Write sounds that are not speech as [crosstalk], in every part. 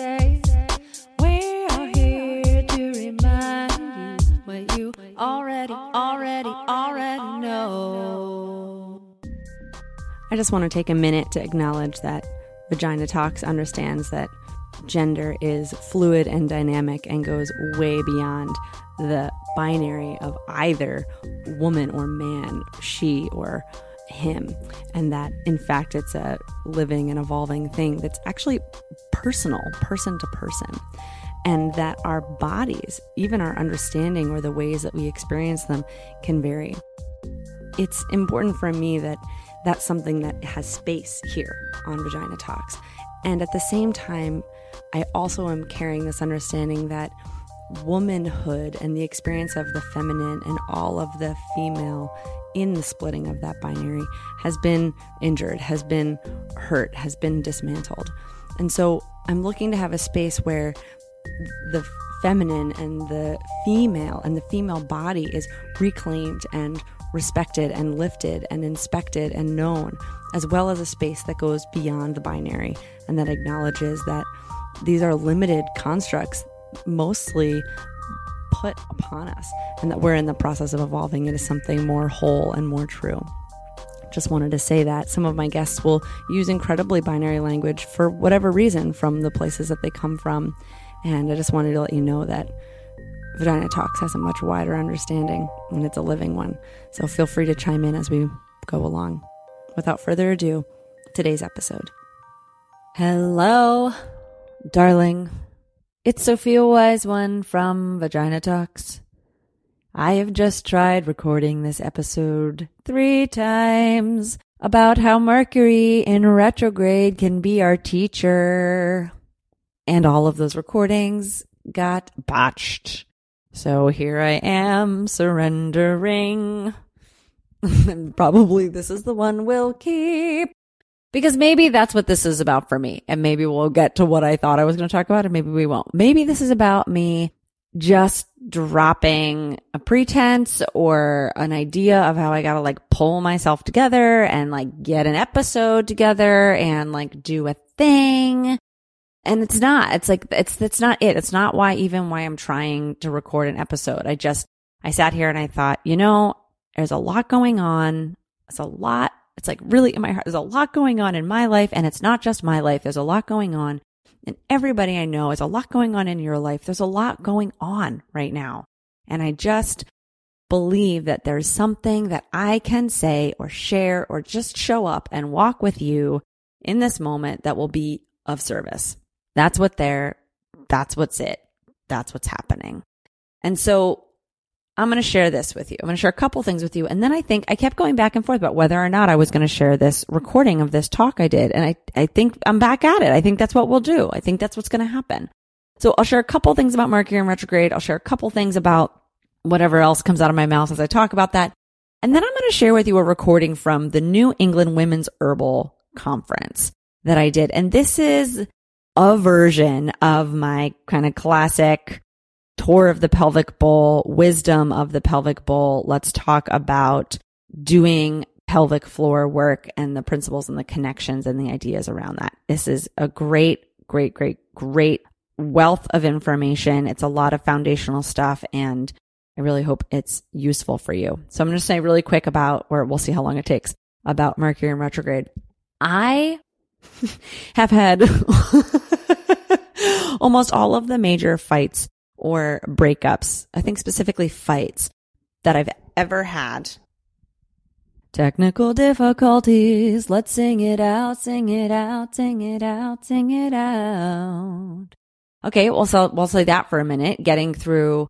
say. We are here to remind you what you already, already, already know. I just want to take a minute to acknowledge that Vagina Talks understands that gender is fluid and dynamic and goes way beyond the binary of either woman or man, she or him, and that in fact it's a living and evolving thing that's actually personal, person to person, and that our bodies, even our understanding or the ways that we experience them, can vary. It's important for me that that's something that has space here on Vagina Talks. And at the same time, I also am carrying this understanding that womanhood and the experience of the feminine and all of the female in the splitting of that binary has been injured, has been hurt, has been dismantled. And so I'm looking to have a space where the feminine and the female and the female body is reclaimed and respected and lifted and inspected and known, as well as a space that goes beyond the binary and that acknowledges that these are limited constructs, mostly put upon us, and that we're in the process of evolving into something more whole and more true. Just wanted to say that some of my guests will use incredibly binary language for whatever reason from the places that they come from. And I just wanted to let you know that Vagina Talks has a much wider understanding and it's a living one. So feel free to chime in as we go along. Without further ado, today's episode. Hello, darling. It's Sophia Wise One from Vagina Talks. I have just tried recording this episode three times about how Mercury in retrograde can be our teacher. And all of those recordings got botched. So here I am surrendering. And [laughs] probably this is the one we'll keep. Because maybe that's what this is about for me. And maybe we'll get to what I thought I was going to talk about, and maybe we won't. Maybe this is about me just dropping a pretense or an idea of how I got to like pull myself together and like get an episode together and like do a thing. And it's not, it's like, it's, that's not it. It's not why, even why I'm trying to record an episode. I just, I sat here and I thought, you know, there's a lot going on. It's a lot. It's like really in my heart. There's a lot going on in my life and it's not just my life. There's a lot going on and everybody I know. There's a lot going on in your life. There's a lot going on right now. And I just believe that there's something that I can say or share or just show up and walk with you in this moment that will be of service. That's what they're, that's what's it. That's what's happening. And so I'm going to share this with you. I'm going to share a couple things with you. And then I think I kept going back and forth about whether or not I was going to share this recording of this talk I did. And I, I think I'm back at it. I think that's what we'll do. I think that's what's going to happen. So I'll share a couple things about Mercury in retrograde. I'll share a couple things about whatever else comes out of my mouth as I talk about that. And then I'm going to share with you a recording from the New England Women's Herbal Conference that I did. And this is a version of my kind of classic tour of the pelvic bowl, wisdom of the pelvic bowl. Let's talk about doing pelvic floor work and the principles and the connections and the ideas around that. This is a great, great, great, great wealth of information. It's a lot of foundational stuff and I really hope it's useful for you. So I'm going to say really quick about, or we'll see how long it takes, about Mercury in retrograde. I [laughs] have had [laughs] almost all of the major fights or breakups, I think specifically fights that I've ever had. Technical difficulties. Let's sing it out, sing it out, sing it out, sing it out. Okay, well, so we'll say that for a minute. Getting through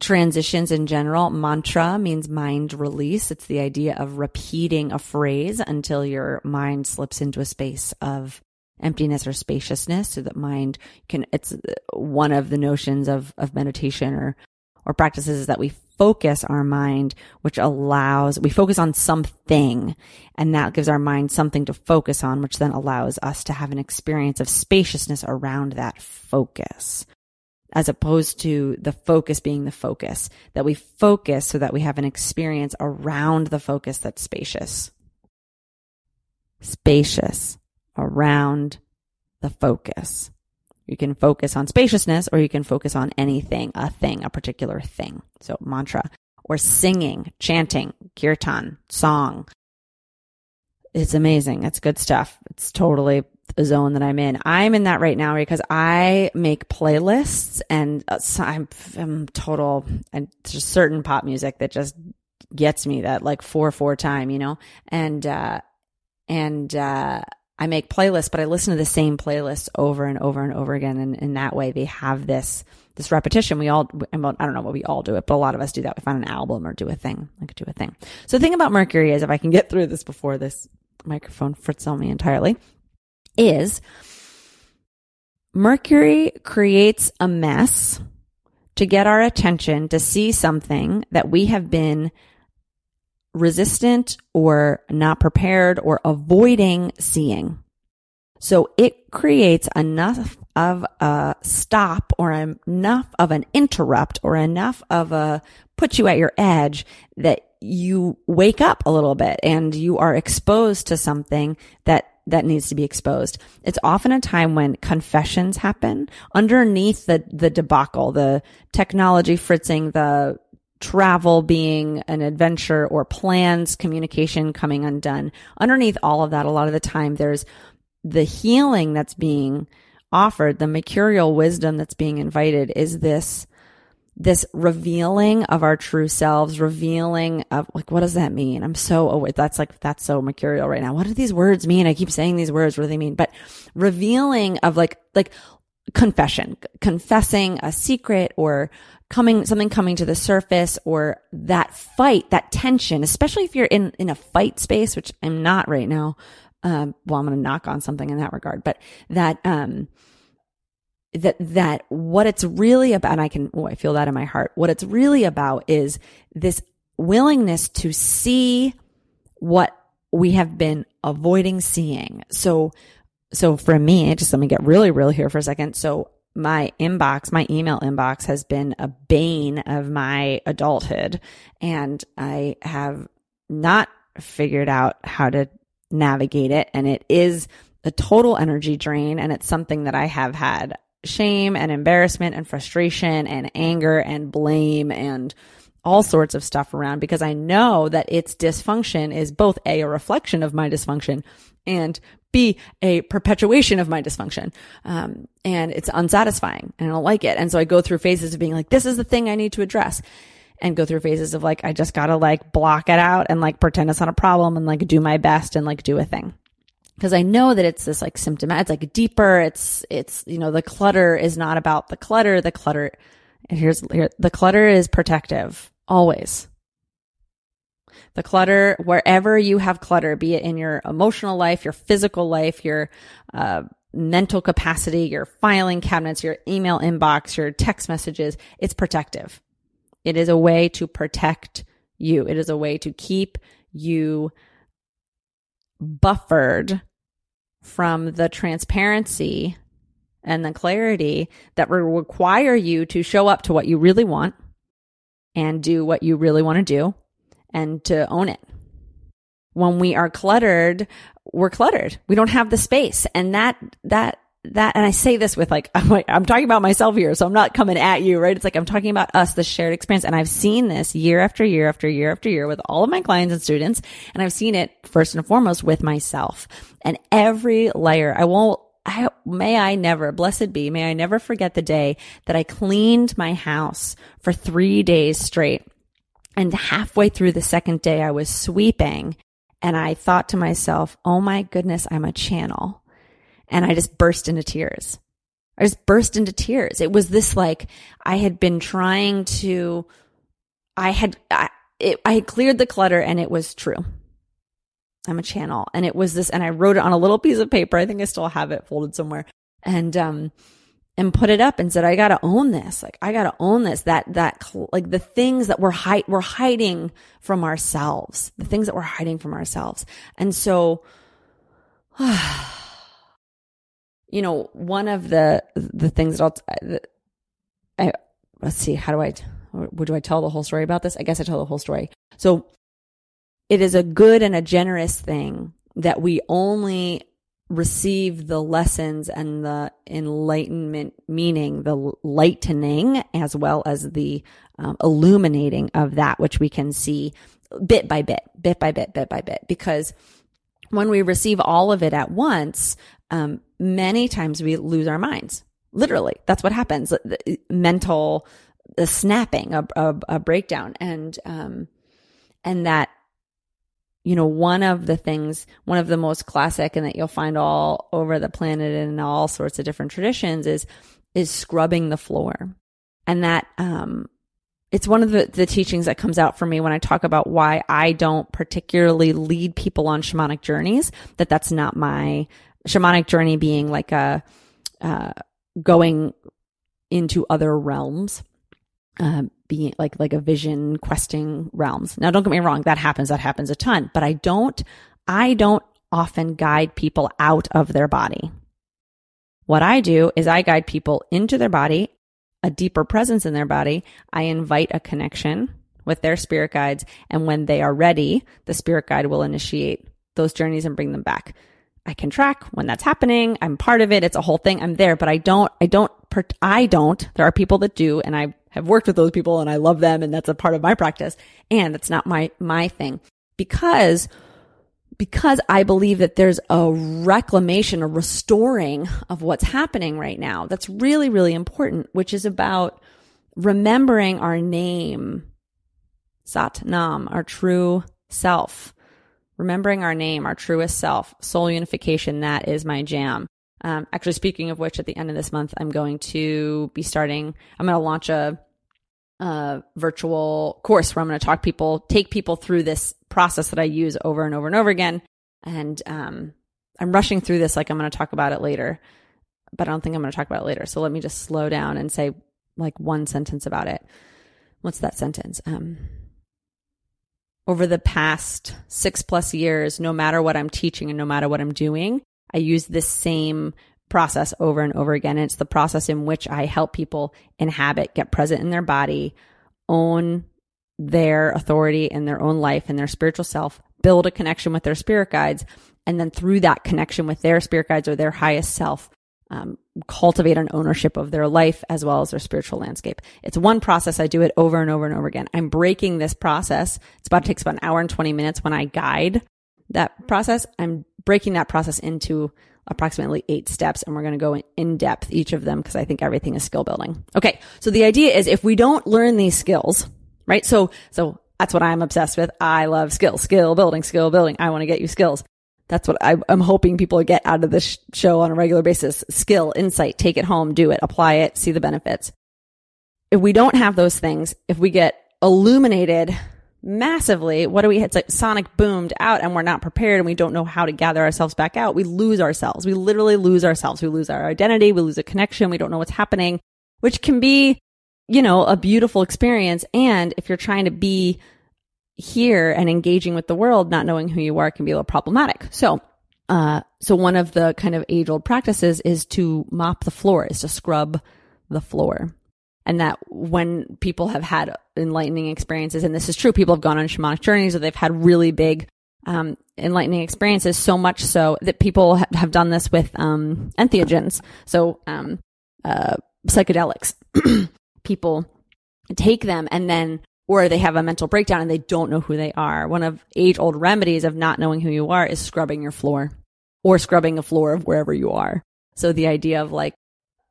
transitions in general. Mantra means mind release. It's the idea of repeating a phrase until your mind slips into a space of emptiness or spaciousness so that mind can, it's one of the notions of, of meditation or, or practices is that we focus our mind, which allows, we focus on something and that gives our mind something to focus on, which then allows us to have an experience of spaciousness around that focus as opposed to the focus being the focus, that we focus so that we have an experience around the focus that's spacious. Spacious around the focus. You can focus on spaciousness or you can focus on anything, a thing, a particular thing. So mantra or singing, chanting, kirtan, song. It's amazing. It's good stuff. It's totally the zone that I'm in. I'm in that right now because I make playlists and uh, I'm, I'm total, and just certain pop music that just gets me that like four, four time, you know? And, uh, and, uh, I make playlists, but I listen to the same playlists over and over and over again. And in that way, they have this, this repetition. We all, I don't know what we all do it, but a lot of us do that. We find an album or do a thing, like do a thing. So the thing about Mercury is if I can get through this before this microphone frits on me entirely, is Mercury creates a mess to get our attention to see something that we have been resistant or not prepared or avoiding seeing. So it creates enough of a stop or enough of an interrupt or enough of a put you at your edge that you wake up a little bit and you are exposed to something that that needs to be exposed. It's often a time when confessions happen underneath the, the debacle, the technology fritzing, the travel being an adventure or plans, communication coming undone. Underneath all of that, a lot of the time there's the healing that's being offered, the mercurial wisdom that's being invited is this this revealing of our true selves, revealing of like, what does that mean? I'm so. That's like, that's so mercurial right now. What do these words mean? I keep saying these words. What do they mean? But revealing of like, like confession, confessing a secret or coming, something coming to the surface or that fight, that tension, especially if you're in, in a fight space, which I'm not right now. Um, well, I'm going to knock on something in that regard, but that, um, that that what it's really about and I can oh I feel that in my heart what it's really about is this willingness to see what we have been avoiding seeing so so for me just let me get really real here for a second. So my inbox my email inbox has been a bane of my adulthood. And I have not figured out how to navigate it. And it is a total energy drain. And it's something that I have had shame and embarrassment and frustration and anger and blame and all sorts of stuff around because I know that its dysfunction is both A, a reflection of my dysfunction and B, a perpetuation of my dysfunction. Um, and it's unsatisfying and I don't like it. And so I go through phases of being like, this is the thing I need to address and go through phases of like, I just gotta like block it out and like pretend it's not a problem and like do my best and like do a thing because I know that it's this like symptom. It's like deeper. It's, it's, you know, the clutter is not about the clutter. The clutter, here's, here, the clutter is protective always. The clutter, wherever you have clutter, be it in your emotional life, your physical life, your, uh, mental capacity, your filing cabinets, your email inbox, your text messages, it's protective. It is a way to protect you. It is a way to keep you buffered from the transparency and the clarity that will require you to show up to what you really want and do what you really want to do and to own it. When we are cluttered, we're cluttered. We don't have the space. And that, that that, and I say this with like, [laughs] I'm like, I'm talking about myself here, so I'm not coming at you, right? It's like I'm talking about us, the shared experience. And I've seen this year after year after year after year with all of my clients and students. And I've seen it first and foremost with myself and every layer. I won't, I, may I never, blessed be, may I never forget the day that I cleaned my house for three days straight. And halfway through the second day, I was sweeping and I thought to myself, oh my goodness, I'm a channel. And I just burst into tears. I just burst into tears. It was this like, I had been trying to, I had, I, it, I had cleared the clutter and it was true. I'm a channel. And it was this, and I wrote it on a little piece of paper. I think I still have it folded somewhere. And, um, and put it up and said, I gotta own this. Like, I gotta own this. That, that, like the things that we're hide, we're hiding from ourselves, the things that we're hiding from ourselves. And so, [sighs] you know, one of the, the things that I'll, I, let's see, how do I, would do I tell the whole story about this? I guess I tell the whole story. So it is a good and a generous thing that we only receive the lessons and the enlightenment, meaning the lightening as well as the um, illuminating of that which we can see bit by bit, bit by bit, bit by bit. Because when we receive all of it at once, um, many times we lose our minds. Literally, that's what happens. Mental the snapping, a, a, a breakdown, and um, and that you know, one of the things, one of the most classic and that you'll find all over the planet and in all sorts of different traditions is, is scrubbing the floor. And that, um, it's one of the, the teachings that comes out for me when I talk about why I don't particularly lead people on shamanic journeys, that that's not my shamanic journey being like a, uh, going into other realms uh, being like like a vision questing realms. Now, don't get me wrong, that happens. That happens a ton. But I don't. I don't often guide people out of their body. What I do is I guide people into their body, a deeper presence in their body. I invite a connection with their spirit guides, and when they are ready, the spirit guide will initiate those journeys and bring them back. I can track when that's happening. I'm part of it. It's a whole thing. I'm there, but I don't, I don't, I don't. There are people that do, and I have worked with those people and I love them and that's a part of my practice. And it's not my, my thing because, because I believe that there's a reclamation, a restoring of what's happening right now. That's really, really important, which is about remembering our name, Sat Nam, our true self. Remembering our name, our truest self, soul unification, that is my jam. Um, actually, speaking of which, at the end of this month, I'm going to be starting. I'm going to launch a, a virtual course where I'm going to talk people, take people through this process that I use over and over and over again. And um, I'm rushing through this like I'm going to talk about it later, but I don't think I'm going to talk about it later. So let me just slow down and say like one sentence about it. What's that sentence? Um, over the past six plus years, no matter what I'm teaching and no matter what I'm doing, I use this same process over and over again. And it's the process in which I help people inhabit, get present in their body, own their authority in their own life and their spiritual self, build a connection with their spirit guides, and then through that connection with their spirit guides or their highest self, um, cultivate an ownership of their life as well as their spiritual landscape. It's one process. I do it over and over and over again. I'm breaking this process. It's about, it takes about an hour and 20 minutes when I guide that process. I'm breaking that process into approximately eight steps and we're going to go in depth each of them because I think everything is skill building. Okay. So the idea is if we don't learn these skills, right? So, so that's what I'm obsessed with. I love skills, skill building, skill building. I want to get you skills. That's what I, am hoping people get out of this show on a regular basis. Skill, insight, take it home, do it, apply it, see the benefits. If we don't have those things, if we get illuminated massively. What do we, it's like sonic boomed out and we're not prepared and we don't know how to gather ourselves back out. We lose ourselves. We literally lose ourselves. We lose our identity. We lose a connection. We don't know what's happening, which can be, you know, a beautiful experience. And if you're trying to be here and engaging with the world, not knowing who you are can be a little problematic. So, uh, so one of the kind of age old practices is to mop the floor, is to scrub the floor and that when people have had enlightening experiences, and this is true, people have gone on shamanic journeys or they've had really big um, enlightening experiences, so much so that people ha- have done this with um, entheogens, so um, uh, psychedelics. [clears throat] people take them and then or they have a mental breakdown and they don't know who they are. One of age old remedies of not knowing who you are is scrubbing your floor or scrubbing the floor of wherever you are. So the idea of like,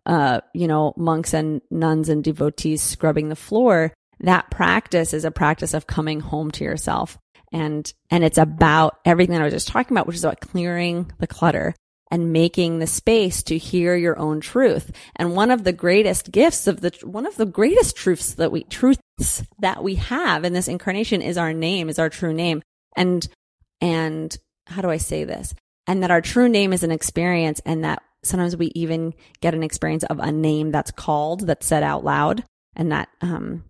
uh, you know, monks and nuns and devotees scrubbing the floor, that practice is a practice of coming home to yourself. And, and it's about everything that I was just talking about, which is about clearing the clutter and making the space to hear your own truth. And one of the greatest gifts of the, one of the greatest truths that we, truths that we have in this incarnation is our name, is our true name. And, and how do I say this? And that our true name is an experience and that sometimes we even get an experience of a name that's called, that's said out loud. And that, um,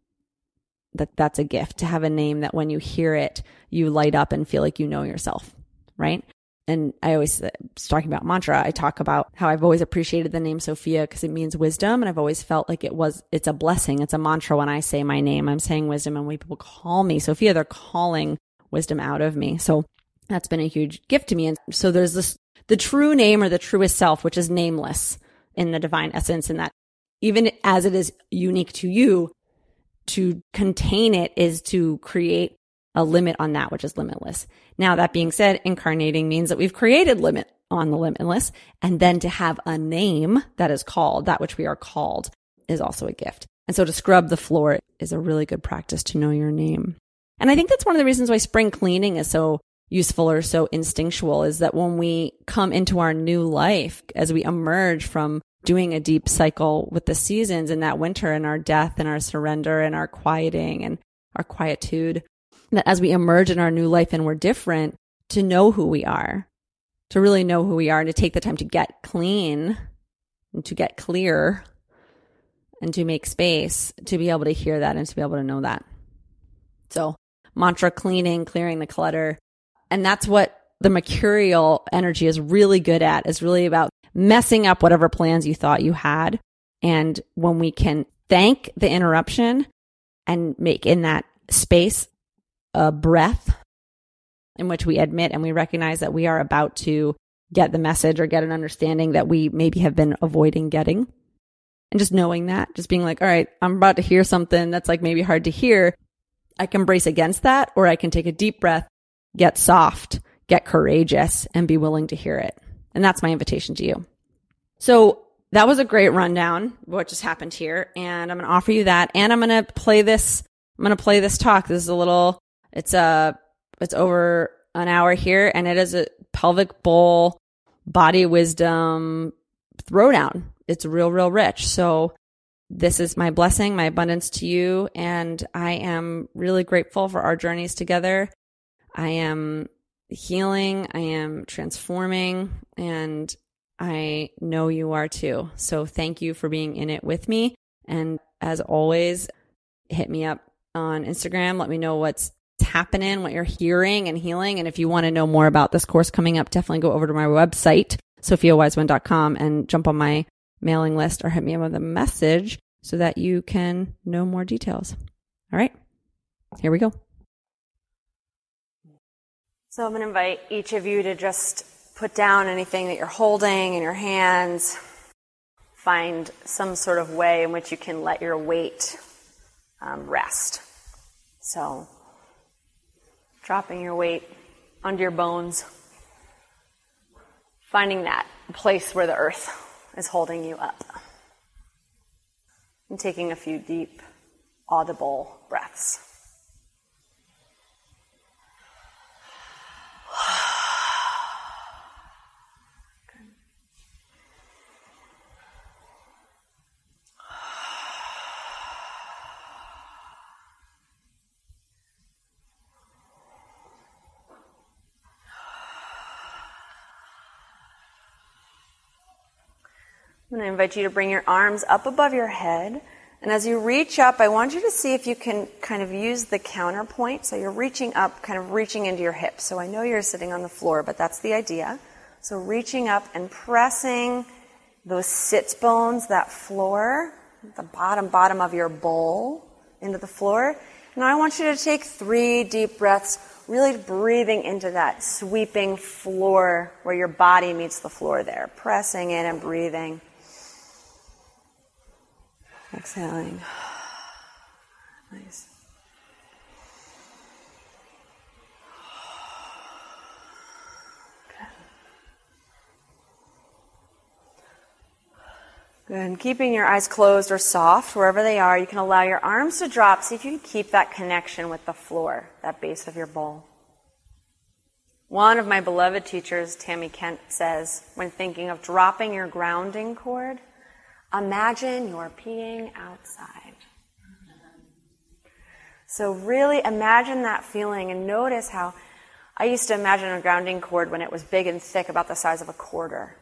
that that's a gift to have a name that when you hear it, you light up and feel like you know yourself. Right and I always uh, talking about mantra. I talk about how I've always appreciated the name Sophia because it means wisdom, and I've always felt like it was it's a blessing. It's a mantra when I say my name. I'm saying wisdom, and when people call me Sophia, they're calling wisdom out of me. So that's been a huge gift to me. And so there's this the true name or the truest self, which is nameless in the divine essence, and that even as it is unique to you, to contain it is to create a limit on that which is limitless. Now, that being said, incarnating means that we've created limit on the limitless. And then to have a name that is called, that which we are called, is also a gift. And so to scrub the floor is a really good practice to know your name. And I think that's one of the reasons why spring cleaning is so useful or so instinctual is that when we come into our new life, as we emerge from doing a deep cycle with the seasons in that winter and our death and our surrender and our quieting and our quietude, that as we emerge in our new life and we're different, to know who we are, to really know who we are and to take the time to get clean and to get clear and to make space to be able to hear that and to be able to know that. So, mantra cleaning, clearing the clutter. And that's what the mercurial energy is really good at, is really about messing up whatever plans you thought you had. And when we can thank the interruption and make in that space a breath in which we admit and we recognize that we are about to get the message or get an understanding that we maybe have been avoiding getting. And just knowing that, just being like, all right, I'm about to hear something that's like maybe hard to hear. I can brace against that, or I can take a deep breath, get soft, get courageous, and be willing to hear it. And that's my invitation to you. So that was a great rundown what just happened here. And I'm going to offer you that. And I'm going to play this. I'm going to play this talk. This is a little it's a, it's over an hour here and it is a pelvic bowl body wisdom throwdown. It's real, real rich. So this is my blessing, my abundance to you. And I am really grateful for our journeys together. I am healing. I am transforming and I know you are too. So thank you for being in it with me. And as always, hit me up on Instagram. Let me know what's happening, what you're hearing and healing. And if you want to know more about this course coming up, definitely go over to my website, sophiawiseone.com and jump on my mailing list or hit me up with a message so that you can know more details. All right, here we go. So I'm going to invite each of you to just put down anything that you're holding in your hands. Find some sort of way in which you can let your weight um, rest. So dropping your weight under your bones, finding that place where the earth is holding you up, and taking a few deep, audible breaths. Going to invite you to bring your arms up above your head. And as you reach up, I want you to see if you can kind of use the counterpoint. So you're reaching up, kind of reaching into your hips. So I know you're sitting on the floor, but that's the idea. So reaching up and pressing those sits bones, that floor, the bottom, bottom of your bowl into the floor. Now I want you to take three deep breaths, really breathing into that sweeping floor where your body meets the floor there, pressing in and breathing. Exhaling. [sighs] Nice. [sighs] And keeping your eyes closed or soft wherever they are, you can allow your arms to drop. See if you can keep that connection with the floor, that base of your bowl. One of my beloved teachers, Tammy Kent, says when thinking of dropping your grounding cord, imagine you're peeing outside. So, really imagine that feeling and notice how I used to imagine a grounding cord when it was big and thick, about the size of a quarter.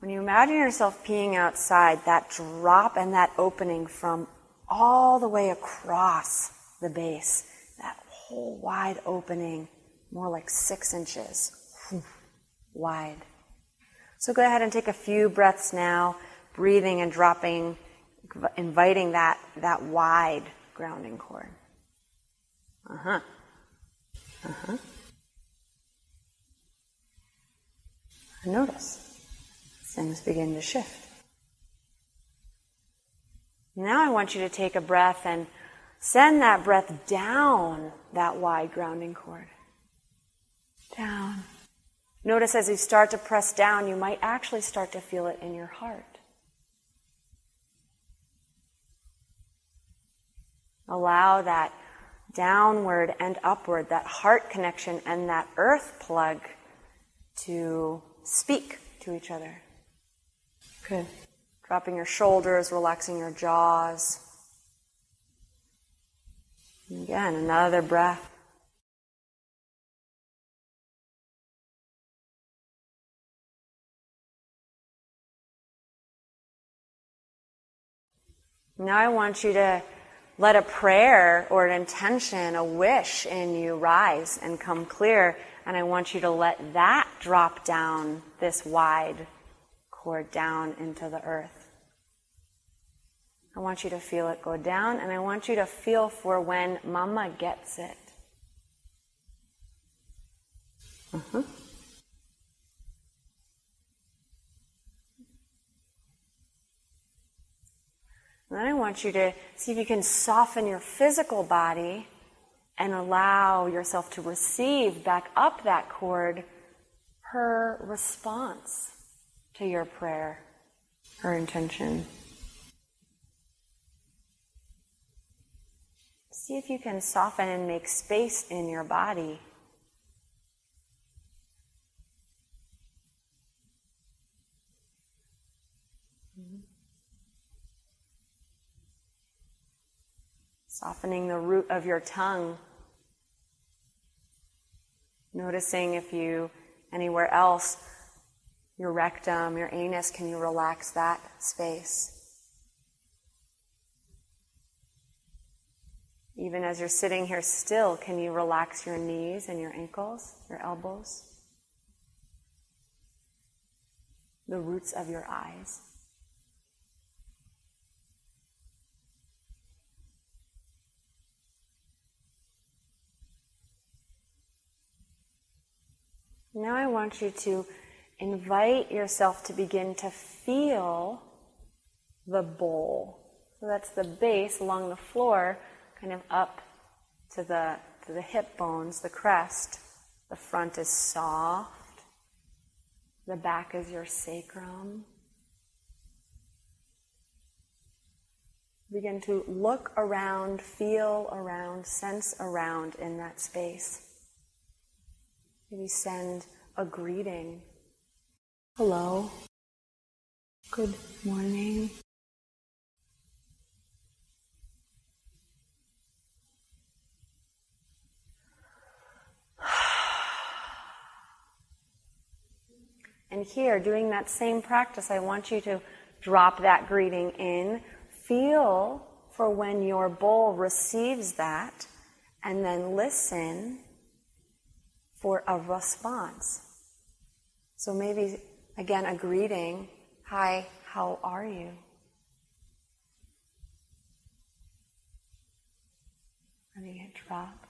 When you imagine yourself peeing outside, that drop and that opening from all the way across the base, that whole wide opening, more like six inches wide. So go ahead and take a few breaths now, breathing and dropping, inviting that, that wide grounding cord. Uh huh. Uh huh. Notice things begin to shift. Now I want you to take a breath and send that breath down that wide grounding cord. Down. Notice as you start to press down, you might actually start to feel it in your heart. Allow that downward and upward, that heart connection and that earth plug to speak to each other. Good. Dropping your shoulders, relaxing your jaws. And again, another breath. Now I want you to let a prayer or an intention, a wish in you rise and come clear. And I want you to let that drop down this wide cord down into the earth. I want you to feel it go down, and I want you to feel for when Mama gets it. Uh-huh. Then I want you to see if you can soften your physical body and allow yourself to receive back up that cord her response to your prayer her intention. See if you can soften and make space in your body. Softening the root of your tongue. Noticing if you, anywhere else, your rectum, your anus, can you relax that space? Even as you're sitting here still, can you relax your knees and your ankles, your elbows? The roots of your eyes. Now I want you to invite yourself to begin to feel the bowl. So that's the base along the floor, kind of up to the, to the hip bones, the crest. The front is soft. The back is your sacrum. Begin to look around, feel around, sense around in that space. Maybe send a greeting Hello. Good morning. And here, doing that same practice, I want you to drop that greeting in. Feel for when your bowl receives that, and then listen for a response. So maybe Again, a greeting. Hi, how are you? Letting it drop.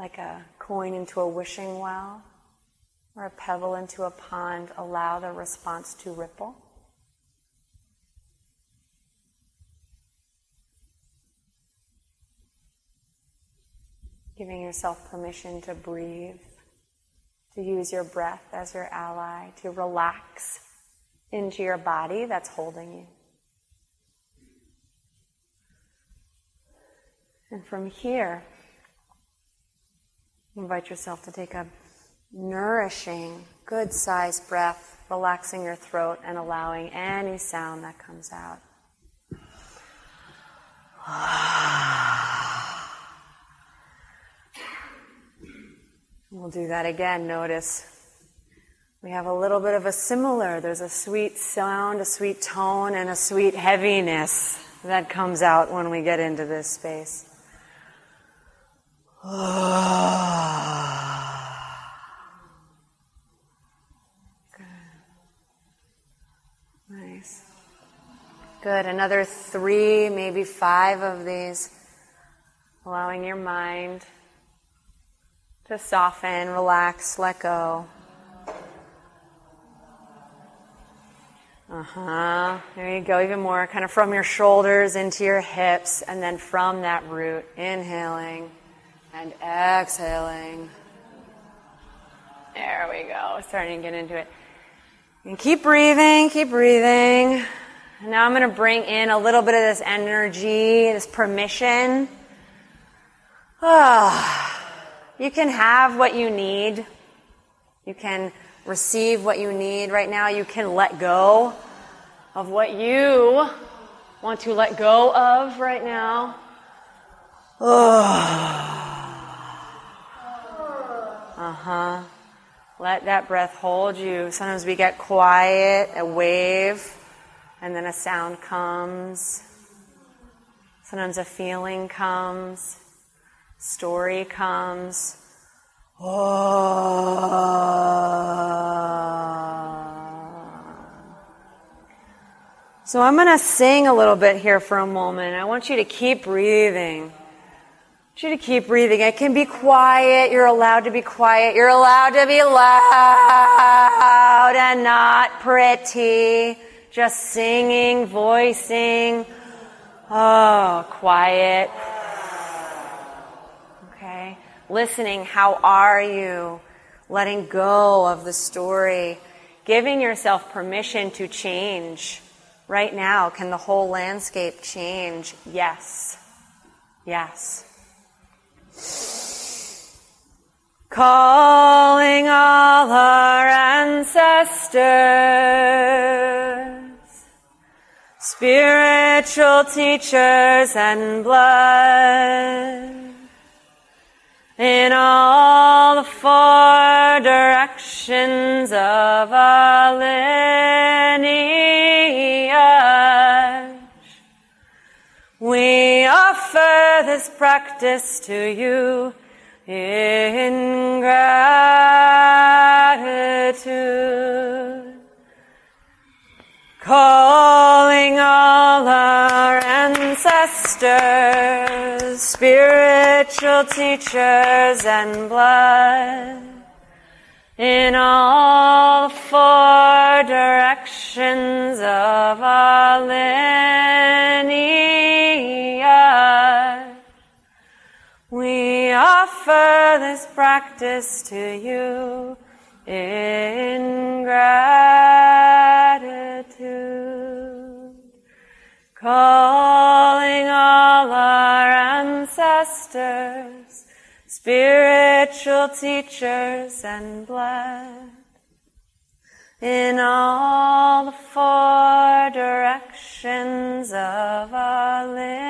Like a coin into a wishing well or a pebble into a pond, allow the response to ripple. Giving yourself permission to breathe to use your breath as your ally, to relax into your body that's holding you. And from here, invite yourself to take a nourishing, good sized breath, relaxing your throat and allowing any sound that comes out. [sighs] Ah. We'll do that again. Notice we have a little bit of a similar, there's a sweet sound, a sweet tone, and a sweet heaviness that comes out when we get into this space. [sighs] Good. Nice. Good. Another three, maybe five of these. Allowing your mind to soften, relax, let go. Uh huh. There you go. Even more, kind of from your shoulders into your hips, and then from that root, inhaling and exhaling. There we go. Starting to get into it. And keep breathing, keep breathing. Now I'm going to bring in a little bit of this energy, this permission. Ah. You can have what you need. You can receive what you need right now. You can let go of what you want to let go of right now. [sighs] Uh huh. Let that breath hold you. Sometimes we get quiet, a wave, and then a sound comes. Sometimes a feeling comes story comes. So I'm going to sing a little bit here for a moment. I want you to keep breathing. I want you to keep breathing. It can be quiet. You're allowed to be quiet. You're allowed to be loud and not pretty. Just singing, voicing. Oh, quiet listening, how are you? Letting go of the story, giving yourself permission to change. Right now, can the whole landscape change? Yes. Yes. Calling all our ancestors, spiritual teachers and blood in all the four directions of our lineage. We offer this practice to you in gratitude, calling all our ancestors, spiritual teachers and blood in all four directions of our lineage. We offer this practice to you in gratitude. Calling all our ancestors, spiritual teachers and blood in all the four directions of our lineage.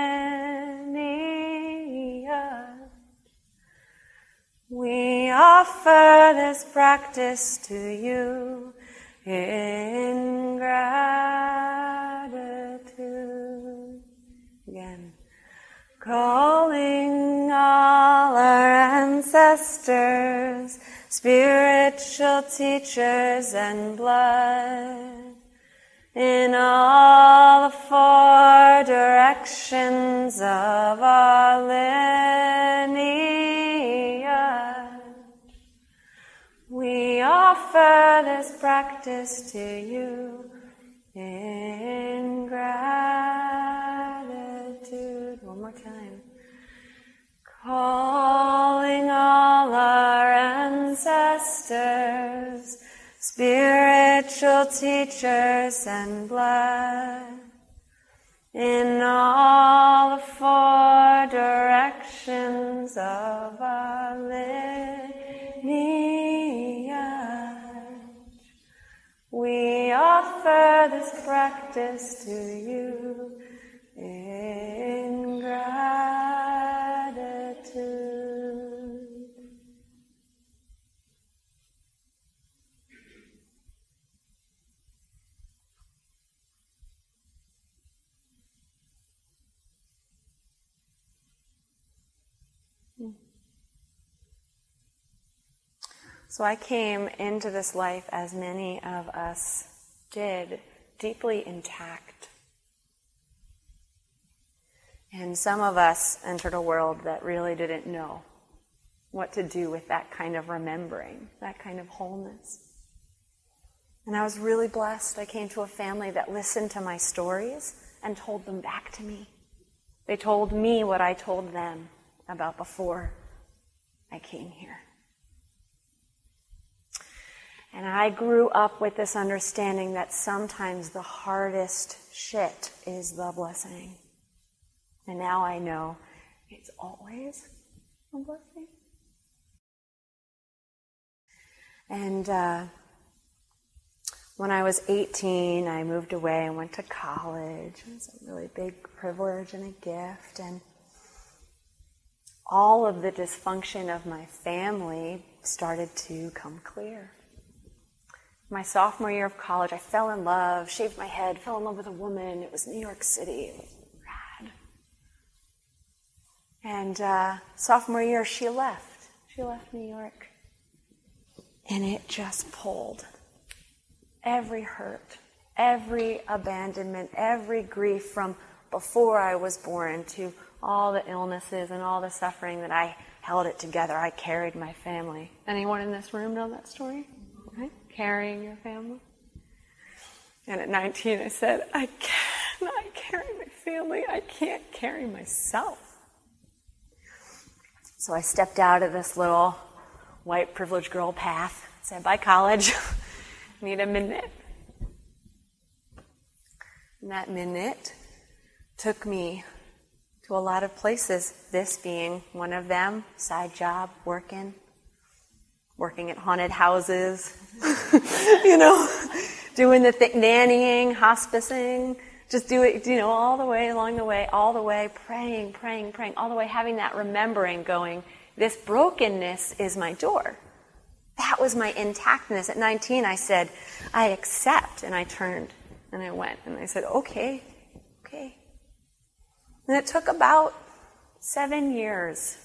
We offer this practice to you in gratitude. Calling all our ancestors, spiritual teachers and blood in all the four directions of our lineage. We offer this practice to you in gratitude. One more time. Calling all our ancestors, spiritual teachers and blood in all the four directions of our lineage. We offer this practice to you So I came into this life, as many of us did, deeply intact. And some of us entered a world that really didn't know what to do with that kind of remembering, that kind of wholeness. And I was really blessed. I came to a family that listened to my stories and told them back to me. They told me what I told them about before I came here. And I grew up with this understanding that sometimes the hardest shit is the blessing. And now I know it's always a blessing. And uh, when I was 18, I moved away and went to college. It was a really big privilege and a gift. And all of the dysfunction of my family started to come clear. My sophomore year of college, I fell in love, shaved my head, fell in love with a woman. It was New York City. And uh, sophomore year, she left. She left New York. And it just pulled every hurt, every abandonment, every grief from before I was born to all the illnesses and all the suffering that I held it together. I carried my family. Anyone in this room know that story? Carrying your family. And at 19, I said, I cannot carry my family. I can't carry myself. So I stepped out of this little white privileged girl path, said, bye college, [laughs] need a minute. And that minute took me to a lot of places, this being one of them, side job, working, working at haunted houses, [laughs] you know, [laughs] doing the th- nannying, hospicing, just do it, you know, all the way along the way, all the way, praying, praying, praying, all the way, having that remembering going, this brokenness is my door. That was my intactness. At 19, I said, I accept. And I turned and I went and I said, okay, okay. And it took about seven years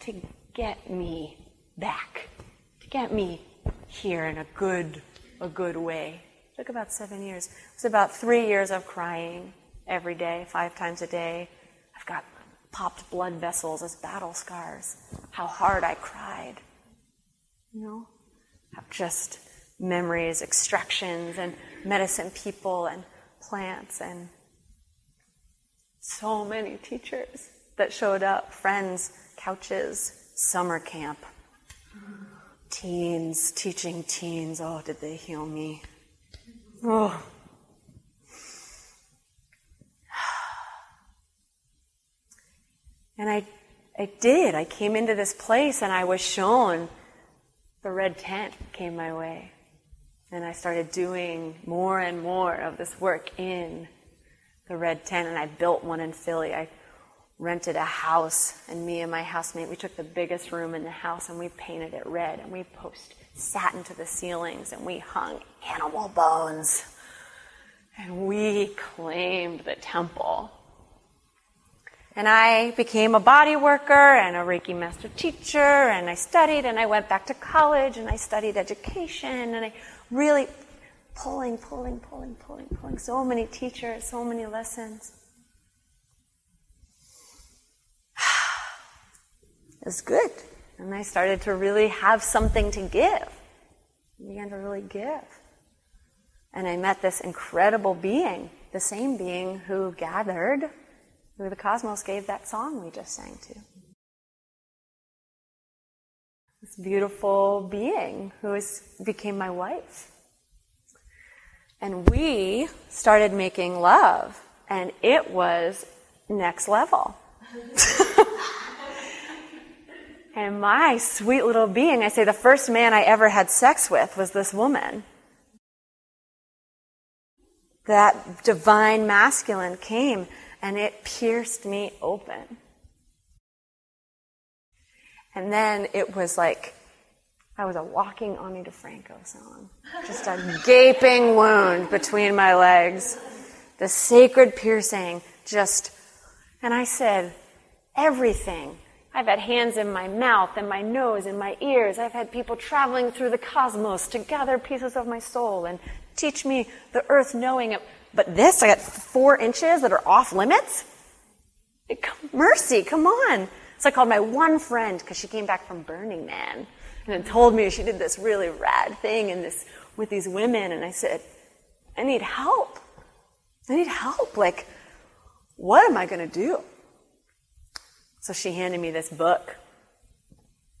to get me back, to get me here in a good, a good way. It took about seven years. It was about three years of crying every day, five times a day. I've got popped blood vessels as battle scars. How hard I cried. You know? Have just memories, extractions, and medicine people, and plants, and so many teachers that showed up friends, couches, summer camp, teens, teaching teens. Oh, did they heal me? Oh. And I, I did. I came into this place and I was shown the red tent came my way. And I started doing more and more of this work in the red tent. And I built one in Philly. I rented a house, and me and my housemate, we took the biggest room in the house and we painted it red. And we post satin to the ceilings and we hung animal bones. And we claimed the temple. And I became a body worker and a Reiki master teacher, and I studied, and I went back to college, and I studied education, and I really pulling, pulling, pulling, pulling, pulling. So many teachers, so many lessons. Was good. And I started to really have something to give. I began to really give. And I met this incredible being, the same being who gathered who the cosmos gave that song we just sang to. This beautiful being who is, became my wife. And we started making love, and it was next level. [laughs] and my sweet little being, I say the first man I ever had sex with was this woman. That divine masculine came and it pierced me open. And then it was like I was a walking Ani DiFranco song. Just a [laughs] gaping wound between my legs. The sacred piercing just, and I said, everything. I've had hands in my mouth and my nose and my ears. I've had people traveling through the cosmos to gather pieces of my soul and teach me the earth knowing it. But this, I got four inches that are off limits? Mercy, come on. So I called my one friend because she came back from Burning Man and told me she did this really rad thing in this with these women. And I said, I need help. I need help. Like, what am I going to do? So she handed me this book.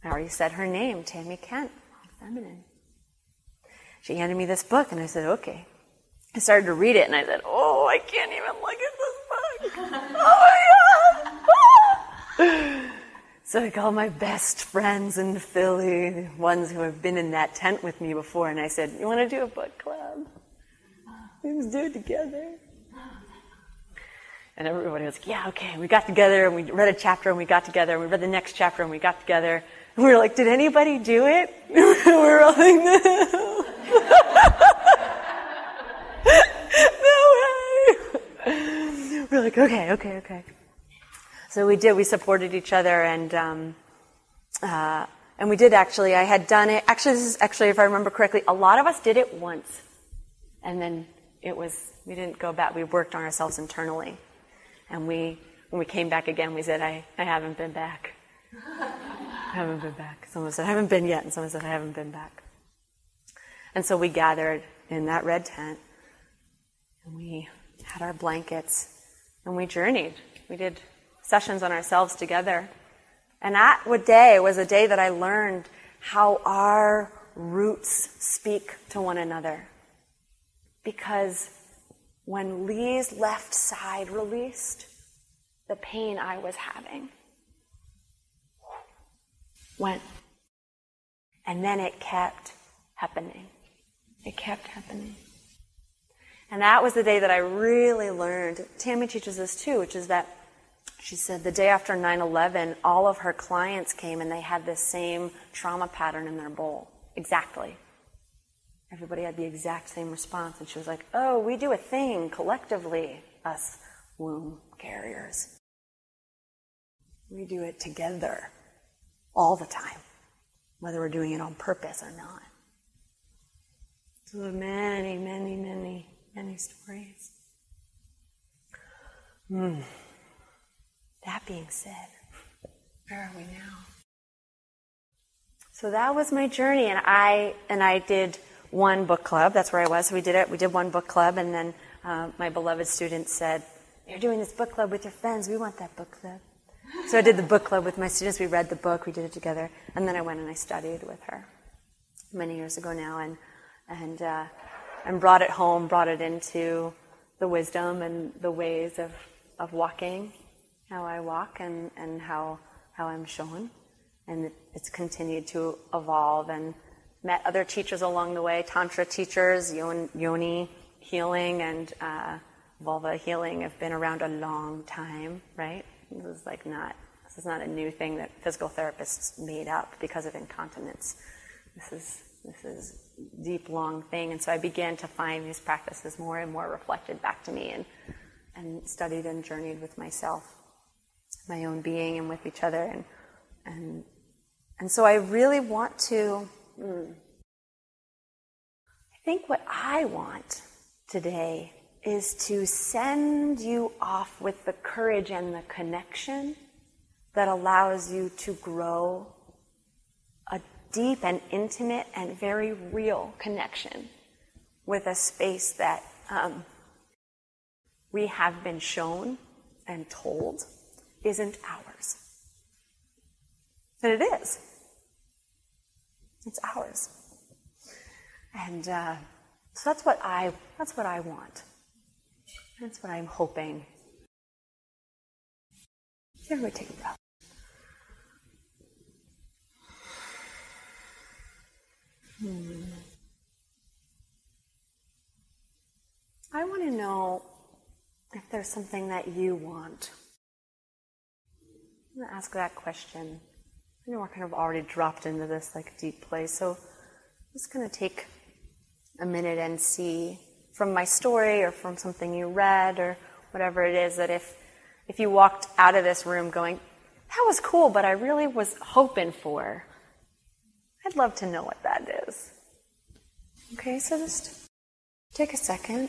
I already said her name, Tami Kent, feminine. She handed me this book, and I said, okay. I started to read it, and I said, oh, I can't even look at this book. [laughs] oh my God. [laughs] so I called my best friends in Philly, the ones who have been in that tent with me before, and I said, you want to do a book club? Let's do it together. And everybody was like, yeah, okay. We got together and we read a chapter and we got together and we read the next chapter and we got together. And we were like, did anybody do it? [laughs] we were all like, no. [laughs] no way. We're like, okay, okay, okay. So we did. We supported each other and, um, uh, and we did actually. I had done it. Actually, this is actually, if I remember correctly, a lot of us did it once. And then it was, we didn't go back. We worked on ourselves internally. And we, when we came back again, we said, I, I haven't been back. [laughs] I haven't been back. Someone said, I haven't been yet. And someone said, I haven't been back. And so we gathered in that red tent and we had our blankets and we journeyed. We did sessions on ourselves together. And that day was a day that I learned how our roots speak to one another. Because when Lee's left side released, the pain I was having went. And then it kept happening. It kept happening. And that was the day that I really learned. Tami teaches this too, which is that she said the day after 9 11, all of her clients came and they had this same trauma pattern in their bowl. Exactly. Everybody had the exact same response. And she was like, Oh, we do a thing collectively, us womb carriers. We do it together all the time, whether we're doing it on purpose or not. So many, many, many, many stories. Hmm. That being said, where are we now? So that was my journey, and I and I did one book club. That's where I was. So we did it. We did one book club, and then uh, my beloved student said, "You're doing this book club with your friends. We want that book club." So I did the book club with my students. We read the book. We did it together, and then I went and I studied with her many years ago now, and and uh, and brought it home, brought it into the wisdom and the ways of of walking, how I walk, and and how how I'm shown, and it's continued to evolve and met other teachers along the way, Tantra teachers, Yoni healing and uh, vulva healing have been around a long time, right? This is like not, this is not a new thing that physical therapists made up because of incontinence. This is, this is deep, long thing. And so I began to find these practices more and more reflected back to me and, and studied and journeyed with myself, my own being and with each other. And, and, and so I really want to I think what I want today is to send you off with the courage and the connection that allows you to grow a deep and intimate and very real connection with a space that um, we have been shown and told isn't ours. And it is. It's ours. And uh, So that's what I that's what I want. That's what I'm hoping. Everybody take a breath. Hmm. I want to know if there's something that you want. I'm going to ask that question. I know we're kind of already dropped into this like deep place, so I'm just going to take a minute and see from my story or from something you read or whatever it is that if if you walked out of this room going, that was cool, but I really was hoping for, I'd love to know what that is. Okay, so just take a second.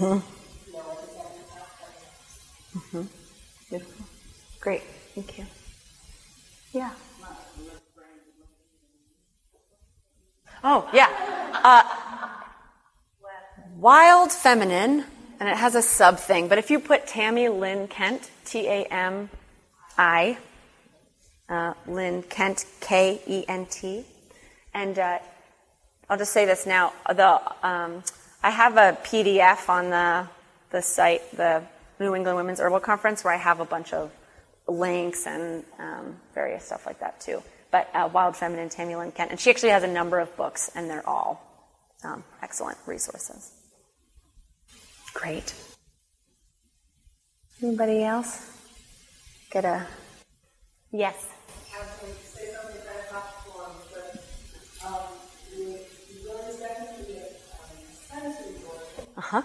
Mm-hmm. Mm-hmm. Beautiful. Great. Thank you. Yeah. Oh, yeah. Uh, wild feminine, and it has a sub thing, but if you put Tami Lynne Kent, T A M I, uh, Lynn Kent, K E N T, and uh, I'll just say this now. The um, I have a PDF on the the site, the New England Women's Herbal Conference, where I have a bunch of links and um, various stuff like that too. But uh, Wild Feminine, Tami Lynne Kent, and she actually has a number of books, and they're all um, excellent resources. Great. Anybody else? Get a yes. Organs?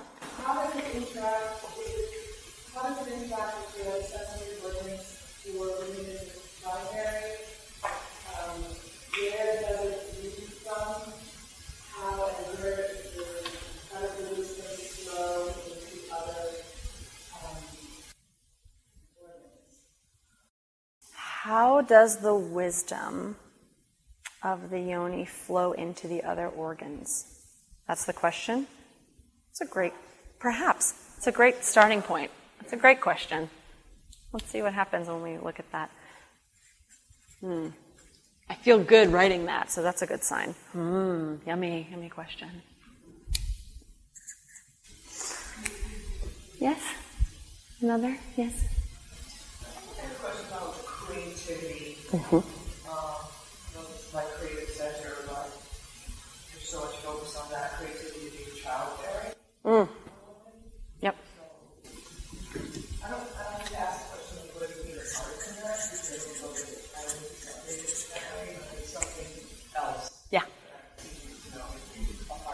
How does the wisdom of the yoni flow into the other organs? That's the question. It's a great, perhaps, it's a great starting point. It's a great question. Let's see what happens when we look at that. Hmm. I feel good writing that, so that's a good sign. Hmm. Yummy, yummy question. Yes? Another? Yes? I have a question about creativity. Mm-hmm.